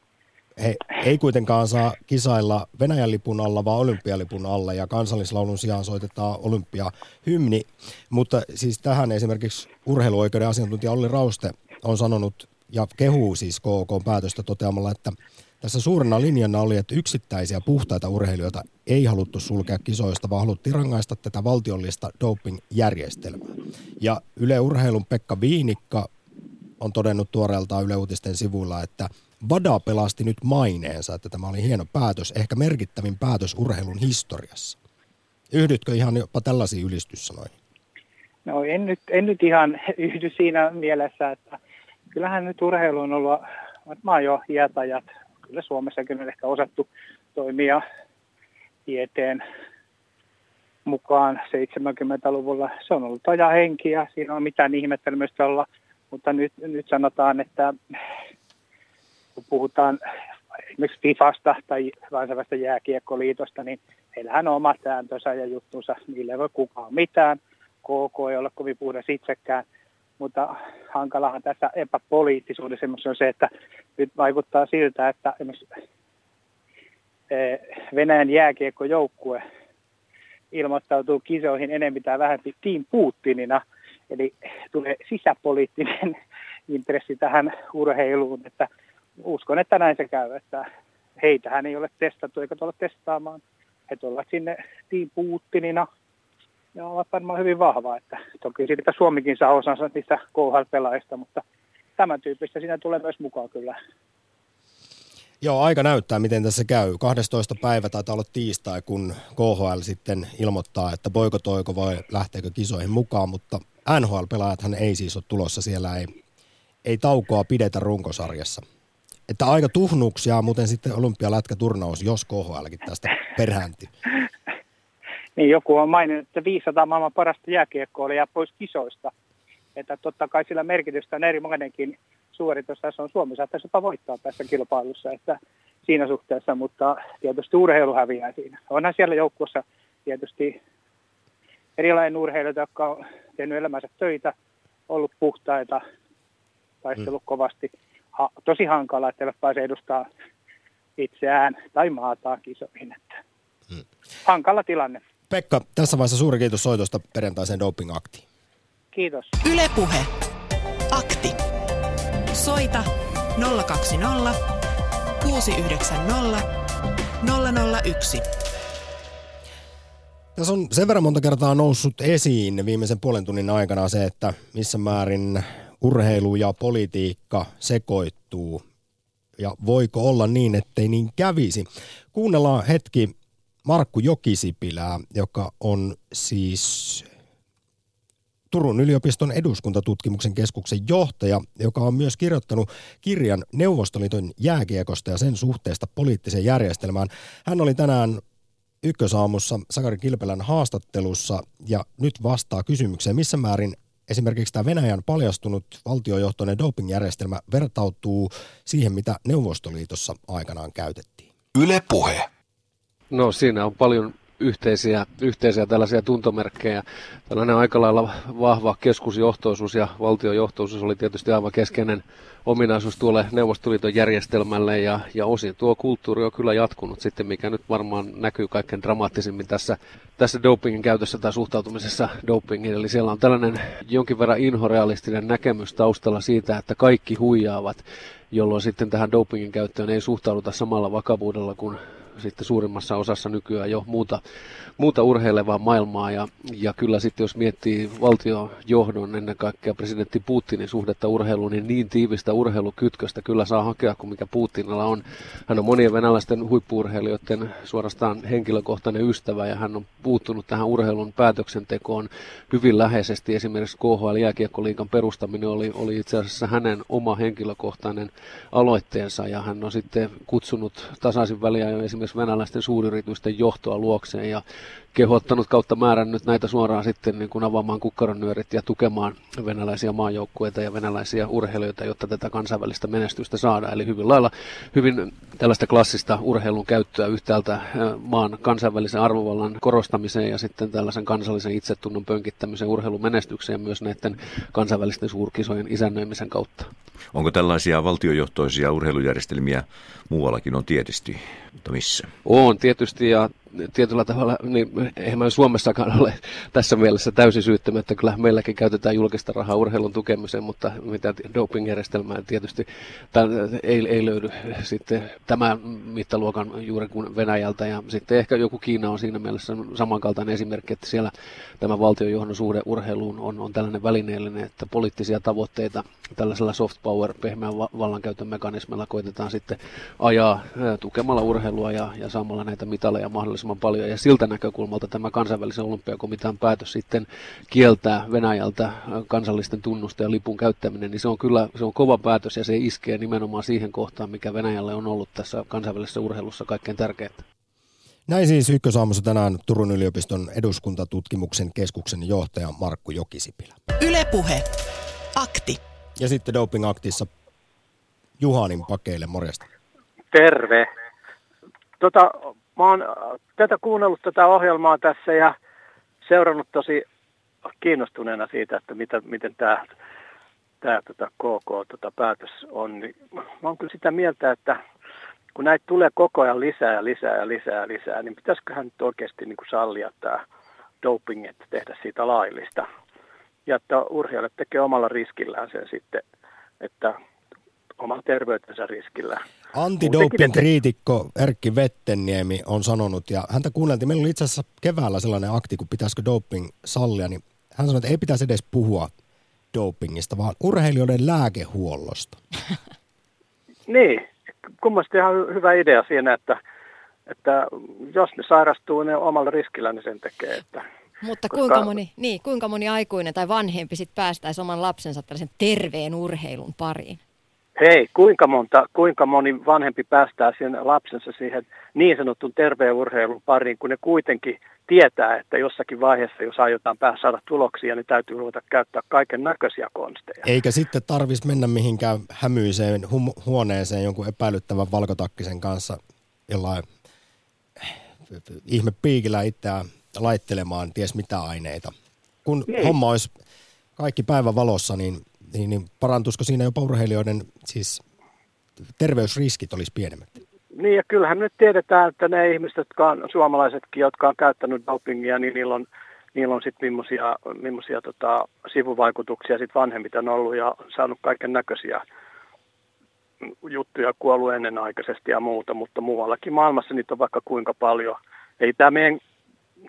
He ei kuitenkaan saa kisailla Venäjän lipun alla, vaan olympialipun alla, ja kansallislaulun sijaan soitetaan olympiahymni. Mutta siis tähän esimerkiksi urheiluoikeuden asiantuntija Olli Rauste on sanonut ja kehuu siis KK päätöstä toteamalla, että tässä suurena linjana oli, että yksittäisiä puhtaita urheilijoita ei haluttu sulkea kisoista, vaan haluttiin rangaista tätä valtiollista doping-järjestelmää. Ja Yle Urheilun Pekka Viinikka on todennut tuoreeltaan Yle Uutisten sivuilla, että VADA pelasti nyt maineensa, että tämä oli hieno päätös, ehkä merkittävin päätös urheilun historiassa. Yhdytkö ihan jopa tällaisiin ylistyssanoihin? No en nyt, en nyt ihan [laughs] yhdy siinä mielessä, että kyllähän nyt urheilu on ollut varmaan jo iätajat. Kyllä Suomessakin on ehkä osattu toimia tieteen mukaan 70-luvulla. Se on ollut henki ja siinä on mitään ihmettelmystä olla, mutta nyt, nyt sanotaan, että kun puhutaan esimerkiksi FIFasta tai kansainvälistä jääkiekkoliitosta, niin heillähän on omat sääntönsä ja juttunsa, niille ei voi kukaan mitään. KK ei ole kovin puhdas itsekään, mutta hankalahan tässä epäpoliittisuudessa on se, että nyt vaikuttaa siltä, että eh, Venäjän jääkiekkojoukkue ilmoittautuu kisoihin enemmän tai vähempi Team Putinina, eli tulee sisäpoliittinen [laughs] intressi tähän urheiluun, että uskon, että näin se käy, että heitähän ei ole testattu eikä tuolla testaamaan. He tulevat sinne Team Putinina ja ovat varmaan hyvin vahvaa, että toki siitä Suomikin saa osansa niistä KHL-pelaajista, mutta tämän tyyppistä siinä tulee myös mukaan kyllä. Joo, aika näyttää, miten tässä käy. 12. päivä taitaa olla tiistai, kun KHL sitten ilmoittaa, että boikotoiko vai lähteekö kisoihin mukaan, mutta NHL-pelaajathan ei siis ole tulossa, siellä ei, ei taukoa pidetä runkosarjassa. Että aika tuhnuksia, muuten sitten olympialätkäturnaus, jos KHLkin tästä perhääntyy. Niin joku on maininnut, että 500 maailman parasta jääkiekkoa jää pois kisoista. Että totta kai sillä merkitystä on eri maidenkin suoritus. Tässä on Suomi saattaisi jopa voittaa tässä kilpailussa, että siinä suhteessa, mutta tietysti urheilu häviää siinä. Onhan siellä joukkueessa tietysti erilainen urheilijoita, jotka on tehnyt elämänsä töitä, ollut puhtaita, taistellut hmm. kovasti. Ha, tosi hankala, että eivät pääse edustaa itseään tai maataan kisoihin. Että hmm. Hankala tilanne. Pekka, tässä vaiheessa suuri kiitos soitosta perjantaiseen doping-aktiin. Kiitos. Ylepuhe. Akti. Soita 020 690 001. Tässä on sen verran monta kertaa noussut esiin viimeisen puolen tunnin aikana se, että missä määrin urheilu ja politiikka sekoittuu ja voiko olla niin, ettei niin kävisi. Kuunnellaan hetki Markku Jokisipilää, joka on siis Turun yliopiston eduskuntatutkimuksen keskuksen johtaja, joka on myös kirjoittanut kirjan Neuvostoliiton jääkiekosta ja sen suhteesta poliittiseen järjestelmään. Hän oli tänään ykkösaamussa Sakari Kilpelän haastattelussa ja nyt vastaa kysymykseen, missä määrin esimerkiksi tämä Venäjän paljastunut valtiojohtoinen dopingjärjestelmä vertautuu siihen, mitä Neuvostoliitossa aikanaan käytettiin. Yle puhe. No siinä on paljon yhteisiä, yhteisiä tällaisia tuntomerkkejä. Tällainen aika lailla vahva keskusjohtoisuus ja valtiojohtoisuus oli tietysti aivan keskeinen ominaisuus tuolle Neuvostoliiton järjestelmälle ja, ja osin tuo kulttuuri on kyllä jatkunut sitten, mikä nyt varmaan näkyy kaikkein dramaattisimmin tässä, tässä dopingin käytössä tai suhtautumisessa dopingin. Eli siellä on tällainen jonkin verran inhorealistinen näkemys taustalla siitä, että kaikki huijaavat, jolloin sitten tähän dopingin käyttöön ei suhtauduta samalla vakavuudella kuin sitten suurimmassa osassa nykyään jo muuta, muuta urheilevaa maailmaa. Ja, ja kyllä sitten jos miettii valtiojohdon ennen kaikkea presidentti Putinin suhdetta urheiluun, niin niin tiivistä urheilukytköstä kyllä saa hakea kuin mikä Putinilla on. Hän on monien venäläisten huippuurheilijoiden suorastaan henkilökohtainen ystävä ja hän on puuttunut tähän urheilun päätöksentekoon hyvin läheisesti. Esimerkiksi KHL jääkiekkoliikan perustaminen oli, oli itse asiassa hänen oma henkilökohtainen aloitteensa ja hän on sitten kutsunut tasaisin väliä jo esimerkiksi venäläisten suuryritysten johtoa luokseen. Ja kehottanut kautta määrännyt näitä suoraan sitten niin kuin avaamaan kukkaronyörit ja tukemaan venäläisiä maajoukkueita ja venäläisiä urheilijoita, jotta tätä kansainvälistä menestystä saadaan. Eli hyvin lailla hyvin tällaista klassista urheilun käyttöä yhtäältä maan kansainvälisen arvovallan korostamiseen ja sitten tällaisen kansallisen itsetunnon pönkittämiseen urheilumenestykseen myös näiden kansainvälisten suurkisojen isännöimisen kautta. Onko tällaisia valtiojohtoisia urheilujärjestelmiä muuallakin on tietysti, mutta missä? On tietysti ja tietyllä tavalla, niin eihän me Suomessakaan ole tässä mielessä täysin syyttämättä. Kyllä meilläkin käytetään julkista rahaa urheilun tukemiseen, mutta mitä dopingjärjestelmää tietysti ei, ei löydy sitten tämän mittaluokan juuri kuin Venäjältä. Ja sitten ehkä joku Kiina on siinä mielessä samankaltainen esimerkki, että siellä tämä valtiojohdon suhde urheiluun on, on tällainen välineellinen, että poliittisia tavoitteita tällaisella soft power, pehmeän vallankäytön mekanismilla koitetaan sitten ajaa tukemalla urheilua ja, ja saamalla näitä mitaleja mahdollisesti mahdollisimman paljon. Ja siltä näkökulmalta tämä kansainvälisen olympiakomitean päätös sitten kieltää Venäjältä kansallisten tunnusten ja lipun käyttäminen, niin se on kyllä se on kova päätös ja se iskee nimenomaan siihen kohtaan, mikä Venäjälle on ollut tässä kansainvälisessä urheilussa kaikkein tärkeintä. Näin siis ykkösaamussa tänään Turun yliopiston eduskuntatutkimuksen keskuksen johtaja Markku Jokisipilä. Ylepuhe. Akti. Ja sitten doping-aktissa Juhanin pakeille, morjesta. Terve. Tota, mä oon tätä kuunnellut tätä ohjelmaa tässä ja seurannut tosi kiinnostuneena siitä, että mitä, miten tämä tää, tota, KK tota, on. Niin mä oon kyllä sitä mieltä, että kun näitä tulee koko ajan lisää ja lisää ja lisää ja lisää, niin pitäisiköhän nyt oikeasti niin kuin sallia tämä doping, että tehdä siitä laillista. Ja että urheilijat tekee omalla riskillään sen sitten, että oman terveytensä riskillä. Antidoping-kriitikko Erkki Vettenniemi on sanonut, ja häntä kuunneltiin, meillä oli itse asiassa keväällä sellainen akti, kun pitäisikö doping sallia, niin hän sanoi, että ei pitäisi edes puhua dopingista, vaan urheilijoiden lääkehuollosta. [laughs] niin, kummasti ihan hyvä idea siinä, että, että jos ne sairastuu, ne omalla riskillä ne sen tekee. Että, Mutta kuinka, koska... moni, niin, kuinka moni aikuinen tai vanhempi sit päästäisi oman lapsensa tällaisen terveen urheilun pariin? Hei, kuinka, monta, kuinka moni vanhempi päästää sen lapsensa siihen niin sanotun terveen urheilun pariin, kun ne kuitenkin tietää, että jossakin vaiheessa, jos aiotaan päästä saada tuloksia, niin täytyy ruveta käyttää kaiken näköisiä konsteja. Eikä sitten tarvitsisi mennä mihinkään hämyiseen hum- huoneeseen jonkun epäilyttävän valkotakkisen kanssa jollain ihme piikillä itseään laittelemaan ties mitä aineita. Kun Ei. homma olisi kaikki päivän valossa, niin, niin, niin parantuisiko siinä jopa urheilijoiden siis terveysriskit olisi pienemmät? Niin ja kyllähän nyt tiedetään, että ne ihmiset, jotka on, suomalaisetkin, jotka on käyttänyt dopingia, niin niillä on, niillä on sitten millaisia, millaisia tota, sivuvaikutuksia sit vanhemmit on ollut ja saanut kaiken näköisiä juttuja kuollut ennenaikaisesti ja muuta, mutta muuallakin maailmassa niitä on vaikka kuinka paljon. Ei tämä meidän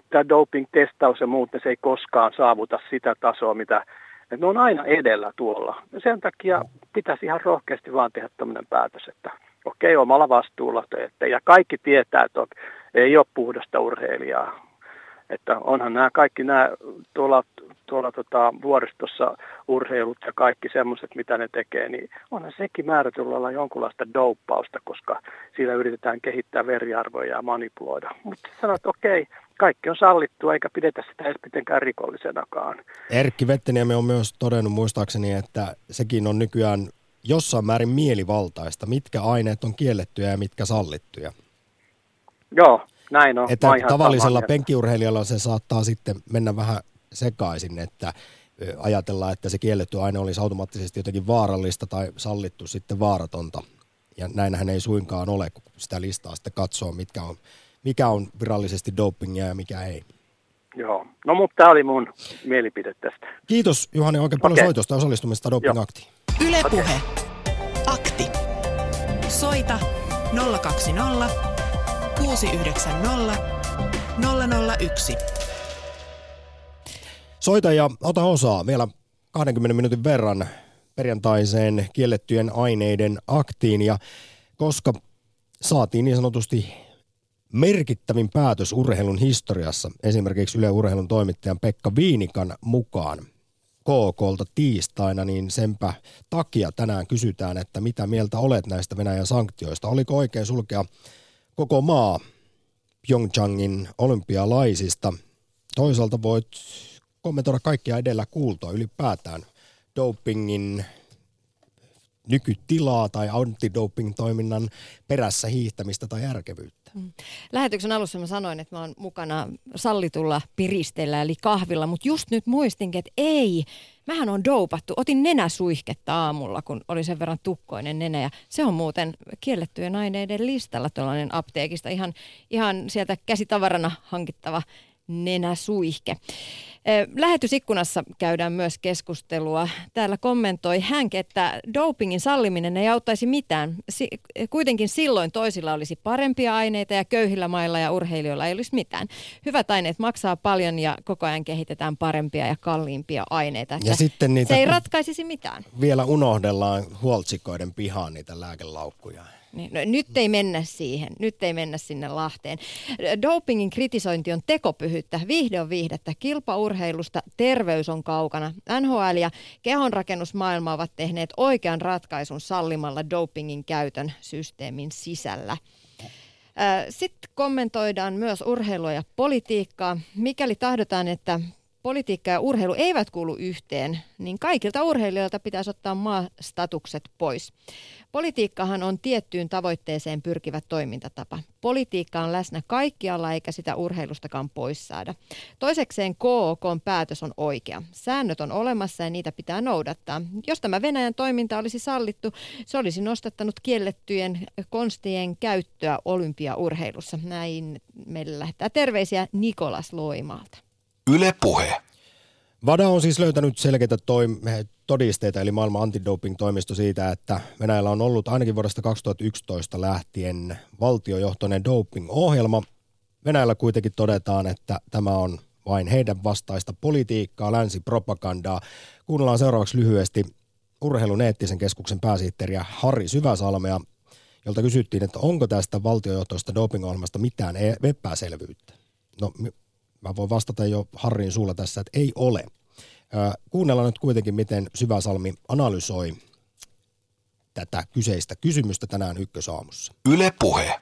tämä doping-testaus ja muut, se ei koskaan saavuta sitä tasoa, mitä että ne on aina edellä tuolla. Ja sen takia pitäisi ihan rohkeasti vaan tehdä tämmöinen päätös, että okei, omalla vastuulla teette. Ja kaikki tietää, että ei ole puhdasta urheilijaa. Että onhan nämä kaikki nämä tuolla, tuolla tota, vuoristossa urheilut ja kaikki semmoiset, mitä ne tekee, niin onhan sekin määrätyllä olla jonkunlaista douppausta, koska siinä yritetään kehittää veriarvoja ja manipuloida. Mutta sanot, että okei, kaikki on sallittua eikä pidetä sitä edes mitenkään rikollisenakaan. Erkki Vetteniemi on myös todennut muistaakseni, että sekin on nykyään jossain määrin mielivaltaista, mitkä aineet on kiellettyjä ja mitkä sallittuja. Joo, näin on. Että tavallisella penkiurheilijalla se saattaa sitten mennä vähän sekaisin, että ajatellaan, että se kielletty aine olisi automaattisesti jotenkin vaarallista tai sallittu sitten vaaratonta. Ja näinhän ei suinkaan ole, kun sitä listaa sitten katsoo, mitkä on, mikä on virallisesti dopingia ja mikä ei. Joo, no mutta tämä oli mun mielipide tästä. Kiitos Juhani oikein paljon okay. soitosta ja osallistumista dopingaktiin. Ylepuhe. Okay. Akti. Soita 020 690 001. Soita ja ota osaa vielä 20 minuutin verran perjantaiseen kiellettyjen aineiden aktiin ja koska saatiin niin sanotusti merkittävin päätös urheilun historiassa, esimerkiksi Yle Urheilun toimittajan Pekka Viinikan mukaan KKlta tiistaina, niin senpä takia tänään kysytään, että mitä mieltä olet näistä Venäjän sanktioista. Oliko oikein sulkea koko maa Pyeongchangin olympialaisista? Toisaalta voit kommentoida kaikkia edellä kuultua ylipäätään dopingin nykytilaa tai antidoping-toiminnan perässä hiihtämistä tai järkevyyttä. Mm. Lähetyksen alussa mä sanoin, että mä oon mukana sallitulla piristeellä eli kahvilla, mutta just nyt muistinkin, että ei, mähän on doupattu. Otin nenäsuihketta aamulla, kun oli sen verran tukkoinen nenä ja se on muuten kiellettyjen aineiden listalla tuollainen apteekista ihan, ihan sieltä käsitavarana hankittava nenäsuihke. Lähetysikkunassa käydään myös keskustelua. Täällä kommentoi Hänk, että dopingin salliminen ei auttaisi mitään. kuitenkin silloin toisilla olisi parempia aineita ja köyhillä mailla ja urheilijoilla ei olisi mitään. Hyvät aineet maksaa paljon ja koko ajan kehitetään parempia ja kalliimpia aineita. Ja sitten niitä se ei ratkaisisi mitään. Vielä unohdellaan huoltsikoiden pihaan niitä lääkelaukkuja. Niin, no, nyt ei mennä siihen, nyt ei mennä sinne Lahteen. Dopingin kritisointi on tekopyhyttä, vihde on viihdettä, kilpaurheilusta terveys on kaukana. NHL ja kehonrakennusmaailma ovat tehneet oikean ratkaisun sallimalla dopingin käytön systeemin sisällä. Sitten kommentoidaan myös urheilua ja politiikkaa. Mikäli tahdotaan, että politiikka ja urheilu eivät kuulu yhteen, niin kaikilta urheilijoilta pitäisi ottaa maastatukset pois. Politiikkahan on tiettyyn tavoitteeseen pyrkivä toimintatapa. Politiikka on läsnä kaikkialla eikä sitä urheilustakaan pois saada. Toisekseen KOK päätös on oikea. Säännöt on olemassa ja niitä pitää noudattaa. Jos tämä Venäjän toiminta olisi sallittu, se olisi nostattanut kiellettyjen konstien käyttöä olympiaurheilussa. Näin meille lähettää terveisiä Nikolas Loimaalta. Yle Puhe. VADA on siis löytänyt selkeitä toim- todisteita, eli maailman antidoping-toimisto siitä, että Venäjällä on ollut ainakin vuodesta 2011 lähtien valtiojohtoinen doping-ohjelma. Venäjällä kuitenkin todetaan, että tämä on vain heidän vastaista politiikkaa, länsipropagandaa. Kuunnellaan seuraavaksi lyhyesti urheilun eettisen keskuksen pääsihteeriä Harri Syväsalmea, jolta kysyttiin, että onko tästä valtiojohtoista doping-ohjelmasta mitään epäselvyyttä. No mä voin vastata jo Harrin suulla tässä, että ei ole. Kuunnellaan nyt kuitenkin, miten Syväsalmi analysoi tätä kyseistä kysymystä tänään ykkösaamussa. Yle Puhe.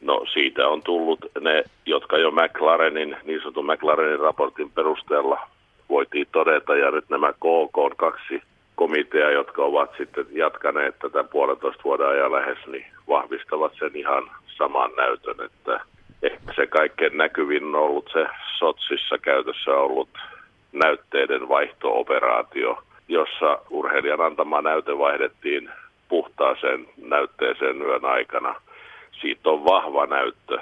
No siitä on tullut ne, jotka jo McLarenin, niin sanotun McLarenin raportin perusteella voitiin todeta, ja nyt nämä KK kaksi komitea, jotka ovat sitten jatkaneet tätä puolentoista vuoden ajan lähes, niin vahvistavat sen ihan saman näytön, että ehkä se kaikkein näkyvin on ollut se Sotsissa käytössä ollut näytteiden vaihtooperaatio, jossa urheilijan antama näyte vaihdettiin puhtaaseen näytteeseen yön aikana. Siitä on vahva näyttö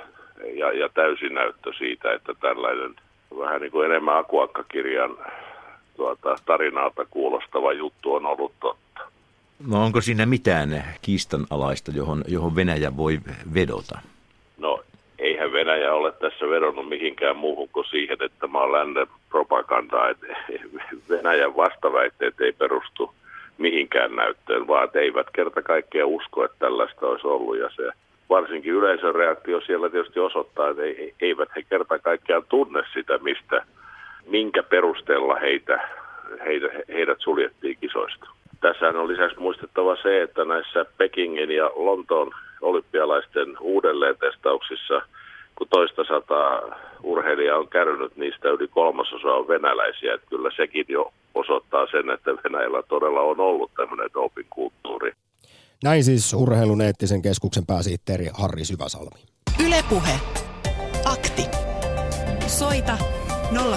ja, ja täysi näyttö siitä, että tällainen vähän niin kuin enemmän akuakkakirjan tuota, tarinalta kuulostava juttu on ollut totta. No onko siinä mitään kiistanalaista, johon, johon Venäjä voi vedota? Venäjä ole tässä vedonnut mihinkään muuhun kuin siihen, että mä olen lännen propagandaa, että Venäjän vastaväitteet ei perustu mihinkään näyttöön, vaan eivät kerta kaikkea usko, että tällaista olisi ollut ja se varsinkin yleisön reaktio siellä tietysti osoittaa, että eivät he kerta kaikkiaan tunne sitä, mistä, minkä perusteella heitä, heitä, heidät suljettiin kisoista. Tässä on lisäksi muistettava se, että näissä Pekingin ja Lontoon olympialaisten uudelleen testauksissa, kun toista sataa urheilijaa on kärrynyt, niistä yli kolmasosa on venäläisiä. Että kyllä sekin jo osoittaa sen, että Venäjällä todella on ollut tämmöinen doping-kulttuuri. Näin siis urheilun eettisen keskuksen pääsihteeri Harri Syväsalmi. Ylepuhe. Akti. Soita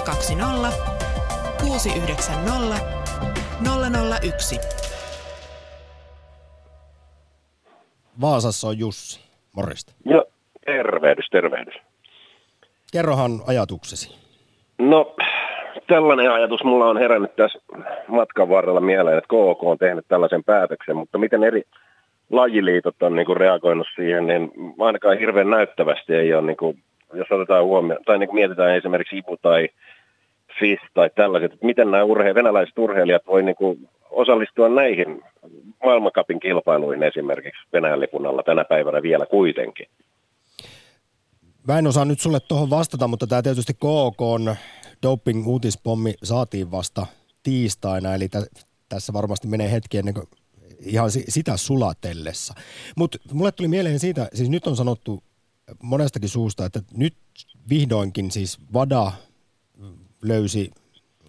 020 690 001. Vaasassa on Jussi. Morjesta. Joo, tervehdys, tervehdys. Kerrohan ajatuksesi. No, tällainen ajatus mulla on herännyt tässä matkan varrella mieleen, että KK on tehnyt tällaisen päätöksen, mutta miten eri lajiliitot on niin kuin reagoinut siihen, niin ainakaan hirveän näyttävästi ei ole, niin kuin, jos otetaan huomioon, tai niin kuin mietitään esimerkiksi IPU tai FIS tai tällaiset, että miten nämä urhe- venäläiset urheilijat voi niin kuin osallistua näihin maailmankapin kilpailuihin esimerkiksi Venäjän lipun alla tänä päivänä vielä kuitenkin. Mä en osaa nyt sulle tuohon vastata, mutta tämä tietysti KK on doping-uutispommi saatiin vasta tiistaina, eli t- tässä varmasti menee hetki ennen kuin ihan si- sitä sulatellessa. Mutta mulle tuli mieleen siitä, siis nyt on sanottu monestakin suusta, että nyt vihdoinkin siis VADA löysi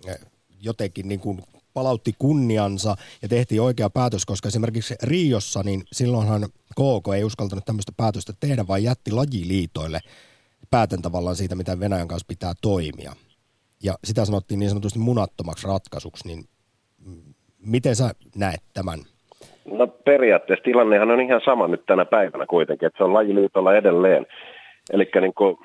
eh, jotenkin niin kuin palautti kunniansa ja tehtiin oikea päätös, koska esimerkiksi Riossa, niin silloinhan KK ei uskaltanut tämmöistä päätöstä tehdä, vaan jätti lajiliitoille päätän tavallaan siitä, mitä Venäjän kanssa pitää toimia. Ja sitä sanottiin niin sanotusti munattomaksi ratkaisuksi, niin miten sä näet tämän? No periaatteessa tilannehan on ihan sama nyt tänä päivänä kuitenkin, että se on lajiliitolla edelleen. Eli niin kuin,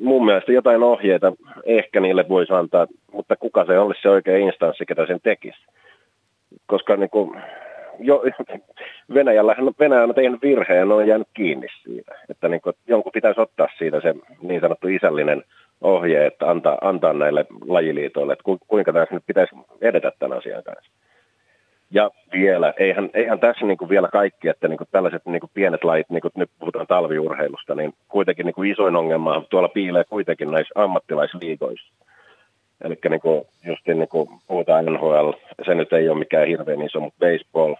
mun mielestä jotain ohjeita ehkä niille voisi antaa, mutta kuka se olisi se oikea instanssi, ketä sen tekisi. Koska niin kuin, jo, [laughs] Venäjällä, Venäjä on tehnyt virheen ja on jäänyt kiinni siitä. Että niin kuin, jonkun pitäisi ottaa siitä se niin sanottu isällinen ohje, että antaa, antaa näille lajiliitoille, että ku, kuinka tässä nyt pitäisi edetä tämän asian kanssa. Ja vielä, eihän, eihän tässä niin kuin vielä kaikki, että niin kuin tällaiset niin kuin pienet lajit, niin kuin nyt puhutaan talviurheilusta, niin kuitenkin niin kuin isoin ongelma tuolla piilee kuitenkin näissä ammattilaisliigoissa. Eli niin kuin, just niin kuin puhutaan NHL, se nyt ei ole mikään hirveän iso, mutta baseball,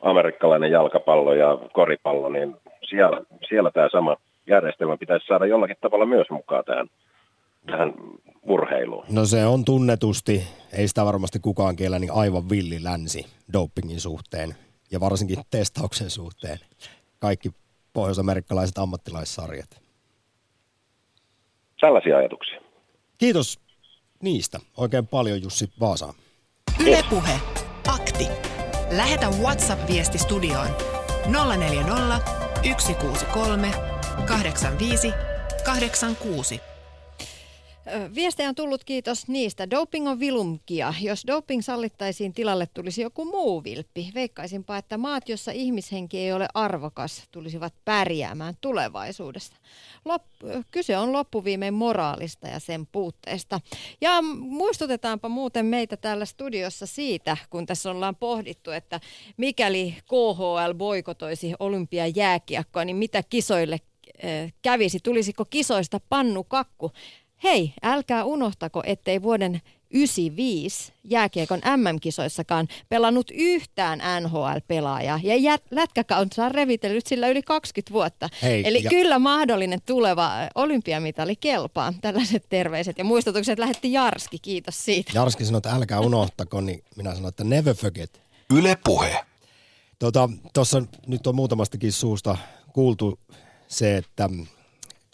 amerikkalainen jalkapallo ja koripallo, niin siellä, siellä tämä sama järjestelmä pitäisi saada jollakin tavalla myös mukaan tähän, tähän urheiluun. No se on tunnetusti, ei sitä varmasti kukaan kiellä, niin aivan villi länsi dopingin suhteen ja varsinkin testauksen suhteen. Kaikki pohjoisamerikkalaiset ammattilaissarjat. Sellaisia ajatuksia. Kiitos niistä oikein paljon Jussi Vaasa. Ylepuhe Akti. Lähetä WhatsApp-viesti studioon 040 163 85 86. Viestejä on tullut, kiitos niistä. Doping on vilumkia. Jos doping sallittaisiin, tilalle tulisi joku muu vilppi. Veikkaisinpa, että maat, jossa ihmishenki ei ole arvokas, tulisivat pärjäämään tulevaisuudesta. Lop- kyse on loppuviimein moraalista ja sen puutteesta. Ja muistutetaanpa muuten meitä täällä studiossa siitä, kun tässä ollaan pohdittu, että mikäli KHL boikotoisi olympiajääkiekkoa, niin mitä kisoille kävisi? Tulisiko kisoista pannukakku? Hei, älkää unohtako, ettei vuoden 95 jääkiekon MM-kisoissakaan pelannut yhtään NHL-pelaajaa. Ja jät, lätkäkautta on revitellyt sillä yli 20 vuotta. Hei, Eli ja... kyllä mahdollinen tuleva olympiamitali kelpaa. Tällaiset terveiset ja muistutukset lähetti Jarski, kiitos siitä. Jarski sanoi, että älkää unohtako, niin minä sanoin, että never forget. Yle Puhe. Tuossa tota, nyt on muutamastakin suusta kuultu se, että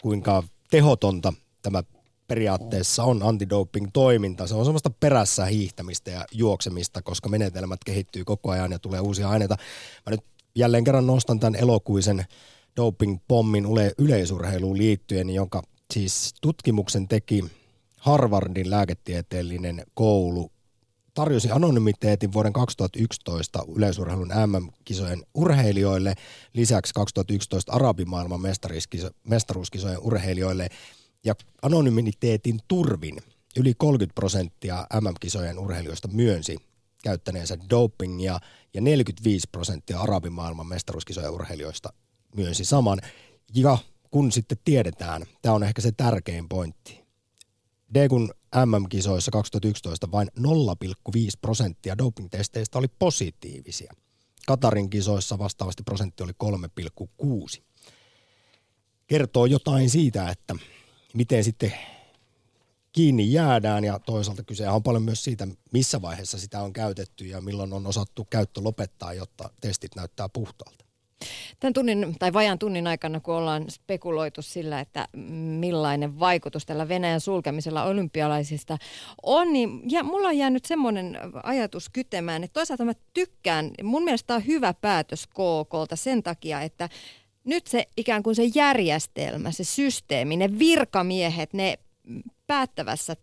kuinka tehotonta tämä periaatteessa on antidoping-toiminta. Se on semmoista perässä hiihtämistä ja juoksemista, koska menetelmät kehittyy koko ajan ja tulee uusia aineita. Mä nyt jälleen kerran nostan tämän elokuisen doping-pommin yle- yleisurheiluun liittyen, jonka siis tutkimuksen teki Harvardin lääketieteellinen koulu tarjosi anonymiteetin vuoden 2011 yleisurheilun MM-kisojen urheilijoille, lisäksi 2011 arabimaailman mestaruuskisojen urheilijoille – ja anonymiteetin turvin yli 30 prosenttia MM-kisojen urheilijoista myönsi käyttäneensä dopingia ja 45 prosenttia arabimaailman mestaruuskisojen urheilijoista myönsi saman. Ja kun sitten tiedetään, tämä on ehkä se tärkein pointti, Degun MM-kisoissa 2011 vain 0,5 prosenttia dopingtesteistä oli positiivisia. Katarin kisoissa vastaavasti prosentti oli 3,6. Kertoo jotain siitä, että miten sitten kiinni jäädään ja toisaalta kyse on paljon myös siitä, missä vaiheessa sitä on käytetty ja milloin on osattu käyttö lopettaa, jotta testit näyttää puhtaalta. Tämän tunnin tai vajan tunnin aikana, kun ollaan spekuloitu sillä, että millainen vaikutus tällä Venäjän sulkemisella olympialaisista on, niin ja mulla on jäänyt semmoinen ajatus kytemään, että toisaalta mä tykkään, mun mielestä on hyvä päätös KKlta sen takia, että nyt se ikään kuin se järjestelmä, se systeemi, ne virkamiehet, ne päättävässä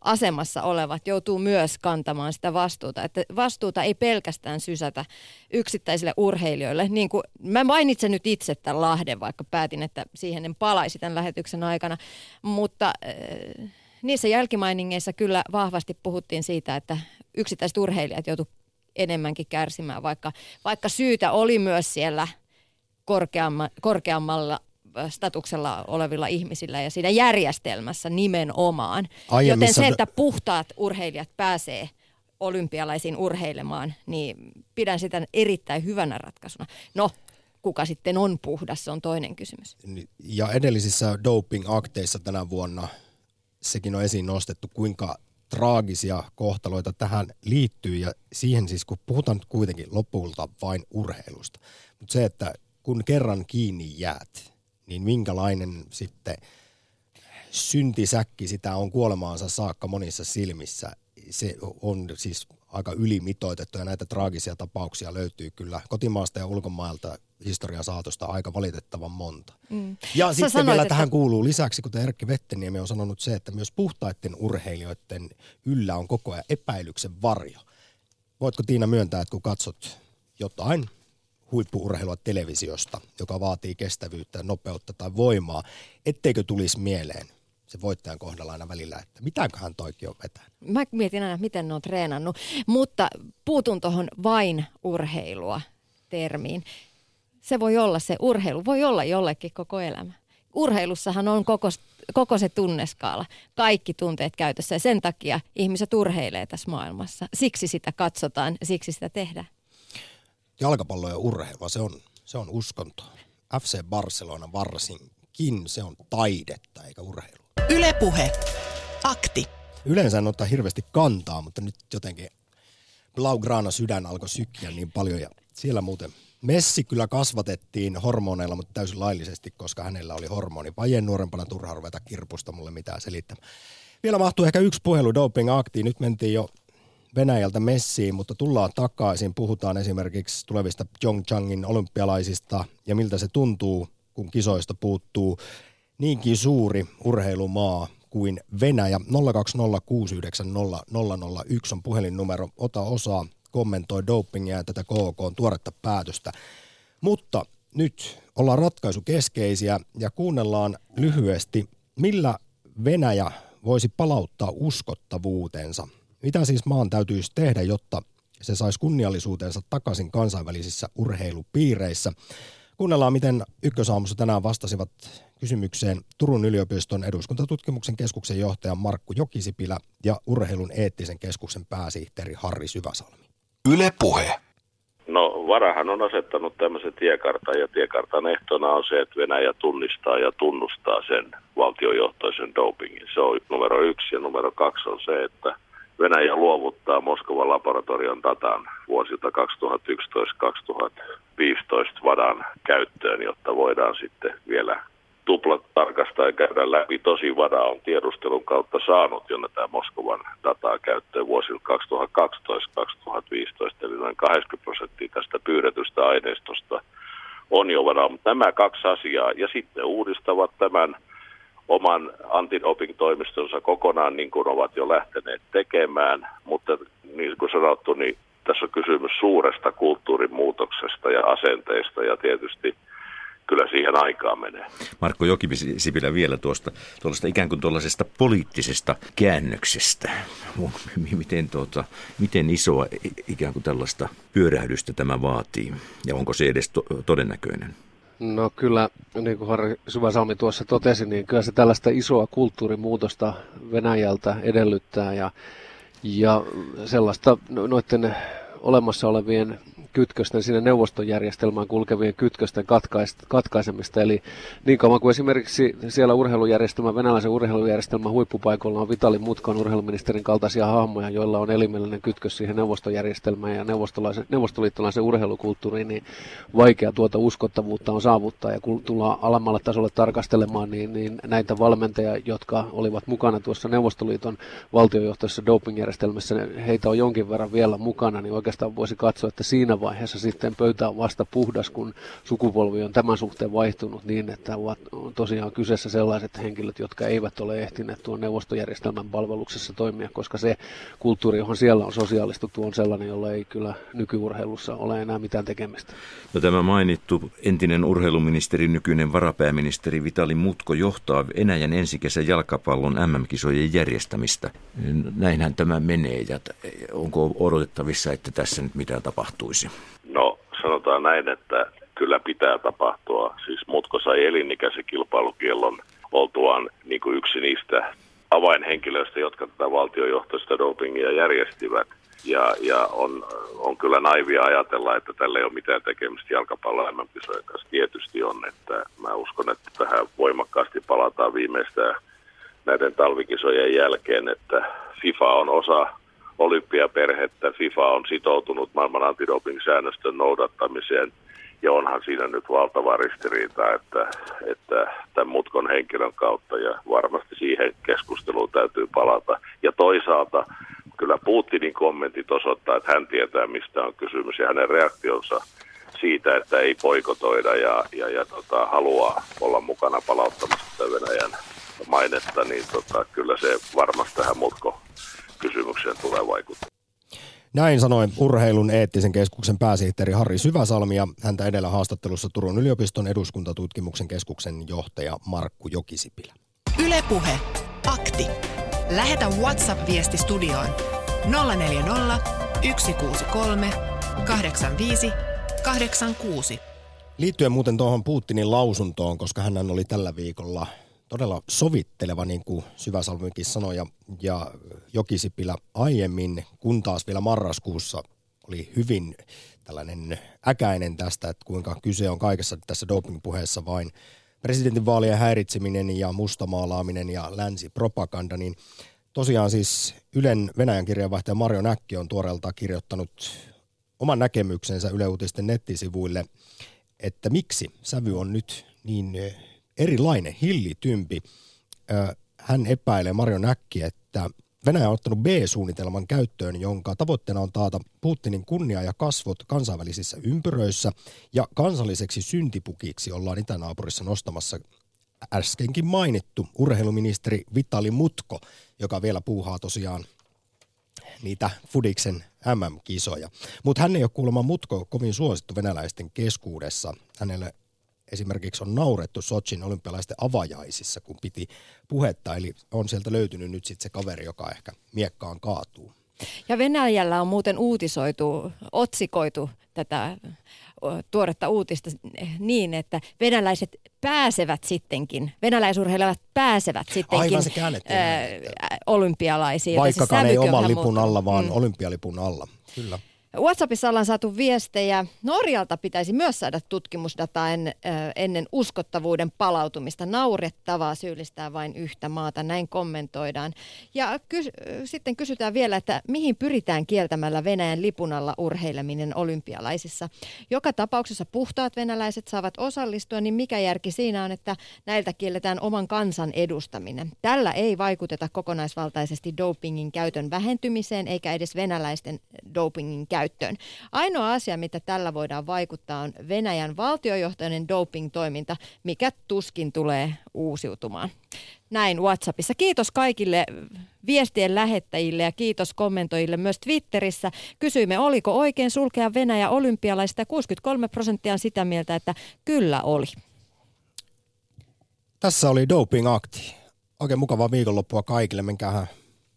asemassa olevat joutuu myös kantamaan sitä vastuuta. Että vastuuta ei pelkästään sysätä yksittäisille urheilijoille. Niin kuin mä mainitsen nyt itse tämän Lahden, vaikka päätin, että siihen en palaisi tämän lähetyksen aikana. Mutta äh, niissä jälkimainingeissa kyllä vahvasti puhuttiin siitä, että yksittäiset urheilijat joutu enemmänkin kärsimään, vaikka, vaikka syytä oli myös siellä – korkeamma, korkeammalla statuksella olevilla ihmisillä ja siinä järjestelmässä nimenomaan. Aiemmissa... Joten se, että puhtaat urheilijat pääsee olympialaisiin urheilemaan, niin pidän sitä erittäin hyvänä ratkaisuna. No, kuka sitten on puhdas, se on toinen kysymys. Ja edellisissä doping-akteissa tänä vuonna sekin on esiin nostettu, kuinka traagisia kohtaloita tähän liittyy ja siihen siis, kun puhutaan nyt kuitenkin lopulta vain urheilusta. Mutta se, että kun kerran kiinni jäät, niin minkälainen sitten syntisäkki sitä on kuolemaansa saakka monissa silmissä. Se on siis aika ylimitoitettu ja näitä traagisia tapauksia löytyy kyllä kotimaasta ja ulkomailta historian saatosta aika valitettavan monta. Mm. Ja Sä sitten sanoit, vielä että... tähän kuuluu lisäksi, kuten Erkki Vetteniemi on sanonut se, että myös puhtaiden urheilijoiden yllä on koko ajan epäilyksen varjo. Voitko Tiina myöntää, että kun katsot jotain huippuurheilua televisiosta, joka vaatii kestävyyttä, nopeutta tai voimaa, etteikö tulisi mieleen, se voittajan kohdalla aina välillä, että mitäköhän toikin on vetänyt. Mä mietin aina, miten ne on treenannut, mutta puutun tuohon vain urheilua termiin. Se voi olla se urheilu, voi olla jollekin koko elämä. Urheilussahan on koko, koko se tunneskaala, kaikki tunteet käytössä ja sen takia ihmiset urheilee tässä maailmassa. Siksi sitä katsotaan siksi sitä tehdään. Jalkapallo ja urheilua, se on, se on uskontoa. FC Barcelona varsinkin, se on taidetta eikä urheilu. Ylepuhe. Akti. Yleensä en ottaa hirveästi kantaa, mutta nyt jotenkin Blaugrana sydän alkoi sykkiä niin paljon ja siellä muuten Messi kyllä kasvatettiin hormoneilla, mutta täysin laillisesti, koska hänellä oli hormoni. Vajen nuorempana turha ruveta kirpusta mulle mitään selittämään. Vielä mahtuu ehkä yksi puhelu doping-aktiin. Nyt mentiin jo Venäjältä Messiin, mutta tullaan takaisin. Puhutaan esimerkiksi tulevista Pyeongchangin olympialaisista ja miltä se tuntuu, kun kisoista puuttuu niinkin suuri urheilumaa kuin Venäjä. 020690001 on puhelinnumero. Ota osaa, kommentoi dopingia ja tätä KK tuoretta päätöstä. Mutta nyt ollaan ratkaisukeskeisiä ja kuunnellaan lyhyesti, millä Venäjä voisi palauttaa uskottavuutensa. Mitä siis maan täytyisi tehdä, jotta se saisi kunniallisuutensa takaisin kansainvälisissä urheilupiireissä? Kuunnellaan, miten Ykkösaamussa tänään vastasivat kysymykseen Turun yliopiston eduskuntatutkimuksen keskuksen johtaja Markku Jokisipilä ja urheilun eettisen keskuksen pääsihteeri Harri Syväsalmi. Yle Puhe. No Varahan on asettanut tämmöisen tiekartan ja tiekartan ehtona on se, että Venäjä tunnistaa ja tunnustaa sen valtiojohtoisen dopingin. Se on numero yksi ja numero kaksi on se, että Venäjä luovuttaa Moskovan laboratorion datan vuosilta 2011-2015 vadan käyttöön, jotta voidaan sitten vielä tuplat tarkastaa ja käydä läpi. Tosi vada on tiedustelun kautta saanut jo tämä Moskovan dataa käyttöön vuosilta 2012-2015, eli noin 80 prosenttia tästä pyydetystä aineistosta on jo. Mutta nämä kaksi asiaa ja sitten uudistavat tämän oman antidoping-toimistonsa kokonaan niin kuin ovat jo lähteneet tekemään, mutta niin kuin sanottu, niin tässä on kysymys suuresta kulttuurin muutoksesta ja asenteista ja tietysti kyllä siihen aikaa menee. Markko Jokisipilä vielä tuosta tuollaista ikään kuin tuollaisesta poliittisesta käännöksestä. Miten, tuota, miten isoa ikään kuin tällaista pyörähdystä tämä vaatii ja onko se edes to- todennäköinen? No kyllä, niin kuin Harri Syväsalmi tuossa totesi, niin kyllä se tällaista isoa kulttuurimuutosta Venäjältä edellyttää ja, ja sellaista no, noiden olemassa olevien kytkösten, sinne neuvostojärjestelmään kulkevien kytkösten katkaisemista. Eli niin kauan kuin esimerkiksi siellä urheilujärjestelmä, venäläisen urheilujärjestelmän huippupaikoilla on Vitali Mutkan urheiluministerin kaltaisia hahmoja, joilla on elimellinen kytkös siihen neuvostojärjestelmään ja neuvostoliittolaisen urheilukulttuuriin, niin vaikea tuota uskottavuutta on saavuttaa. Ja kun tullaan alemmalle tasolle tarkastelemaan, niin, niin näitä valmentajia, jotka olivat mukana tuossa Neuvostoliiton valtiojohtoisessa dopingjärjestelmässä, heitä on jonkin verran vielä mukana, niin oikeastaan voisi katsoa, että siinä vaiheessa sitten pöytä on vasta puhdas, kun sukupolvi on tämän suhteen vaihtunut niin, että ovat tosiaan kyseessä sellaiset henkilöt, jotka eivät ole ehtineet tuon neuvostojärjestelmän palveluksessa toimia, koska se kulttuuri, johon siellä on sosiaalistuttu, on sellainen, jolla ei kyllä nykyurheilussa ole enää mitään tekemistä. No, tämä mainittu entinen urheiluministeri, nykyinen varapääministeri Vitali Mutko johtaa Venäjän ensikesän jalkapallon MM-kisojen järjestämistä. Näinhän tämä menee ja onko odotettavissa, että tässä nyt mitään tapahtuisi? No sanotaan näin, että kyllä pitää tapahtua. Siis Mutko sai elinikäisen kilpailukiellon oltuaan niin kuin yksi niistä avainhenkilöistä, jotka tätä valtiojohtoista dopingia järjestivät. Ja, ja on, on kyllä naivia ajatella, että tällä ei ole mitään tekemistä jalkapallon kanssa. Tietysti on, että mä uskon, että tähän voimakkaasti palataan viimeistään näiden talvikisojen jälkeen, että FIFA on osa olympiaperhettä. FIFA on sitoutunut maailman antidoping-säännöstön noudattamiseen ja onhan siinä nyt valtava ristiriita, että, että tämän mutkon henkilön kautta ja varmasti siihen keskusteluun täytyy palata. Ja toisaalta kyllä Putinin kommentit osoittaa, että hän tietää mistä on kysymys ja hänen reaktionsa siitä, että ei poikotoida ja, ja, ja tota, haluaa olla mukana palauttamassa Venäjän mainetta, niin tota, kyllä se varmasti tähän mutko kysymykseen tulee vaikuttaa. Näin sanoi urheilun eettisen keskuksen pääsihteeri Harri Syväsalmi ja häntä edellä haastattelussa Turun yliopiston eduskuntatutkimuksen keskuksen johtaja Markku Jokisipilä. Ylepuhe Akti. Lähetä WhatsApp-viesti studioon 040 163 85 86. Liittyen muuten tuohon Putinin lausuntoon, koska hän oli tällä viikolla todella sovitteleva, niin kuin Syväsalmikin sanoi, ja, ja Jokisipilä aiemmin, kun taas vielä marraskuussa oli hyvin tällainen äkäinen tästä, että kuinka kyse on kaikessa tässä dopingpuheessa vain presidentinvaalien häiritseminen ja mustamaalaaminen ja länsipropaganda, niin tosiaan siis Ylen Venäjän kirjeenvaihtaja Mario Näkki on tuoreeltaan kirjoittanut oman näkemyksensä Yle Uutisten nettisivuille, että miksi sävy on nyt niin erilainen, hillitympi. Hän epäilee Mario Näkki, että Venäjä on ottanut B-suunnitelman käyttöön, jonka tavoitteena on taata Putinin kunnia ja kasvot kansainvälisissä ympyröissä ja kansalliseksi syntipukiksi ollaan itänaapurissa nostamassa äskenkin mainittu urheiluministeri Vitali Mutko, joka vielä puuhaa tosiaan niitä Fudiksen MM-kisoja. Mutta hän ei ole kuulemma Mutko kovin suosittu venäläisten keskuudessa. Hänelle esimerkiksi on naurettu Sochin olympialaisten avajaisissa, kun piti puhetta. Eli on sieltä löytynyt nyt sitten se kaveri, joka ehkä miekkaan kaatuu. Ja Venäjällä on muuten uutisoitu, otsikoitu tätä tuoretta uutista niin, että venäläiset pääsevät sittenkin, venäläisurheilijat pääsevät sittenkin ää, olympialaisiin. Vaikkakaan ei oman lipun alla, vaan mm. olympialipun alla. Kyllä. WhatsAppissa ollaan saatu viestejä. Norjalta pitäisi myös saada tutkimusdataa en, ennen uskottavuuden palautumista. Naurettavaa syyllistää vain yhtä maata, näin kommentoidaan. Ja kys, sitten kysytään vielä, että mihin pyritään kieltämällä Venäjän lipun alla urheileminen olympialaisissa. Joka tapauksessa puhtaat venäläiset saavat osallistua, niin mikä järki siinä on, että näiltä kielletään oman kansan edustaminen. Tällä ei vaikuteta kokonaisvaltaisesti dopingin käytön vähentymiseen eikä edes venäläisten dopingin käyttöön käyttöön. Ainoa asia, mitä tällä voidaan vaikuttaa, on Venäjän valtiojohtainen doping-toiminta, mikä tuskin tulee uusiutumaan. Näin WhatsAppissa. Kiitos kaikille viestien lähettäjille ja kiitos kommentoijille myös Twitterissä. Kysyimme, oliko oikein sulkea Venäjä olympialaista. 63 prosenttia on sitä mieltä, että kyllä oli. Tässä oli Doping Akti. Oikein mukavaa viikonloppua kaikille. Menkäähän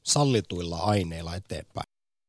sallituilla aineilla eteenpäin.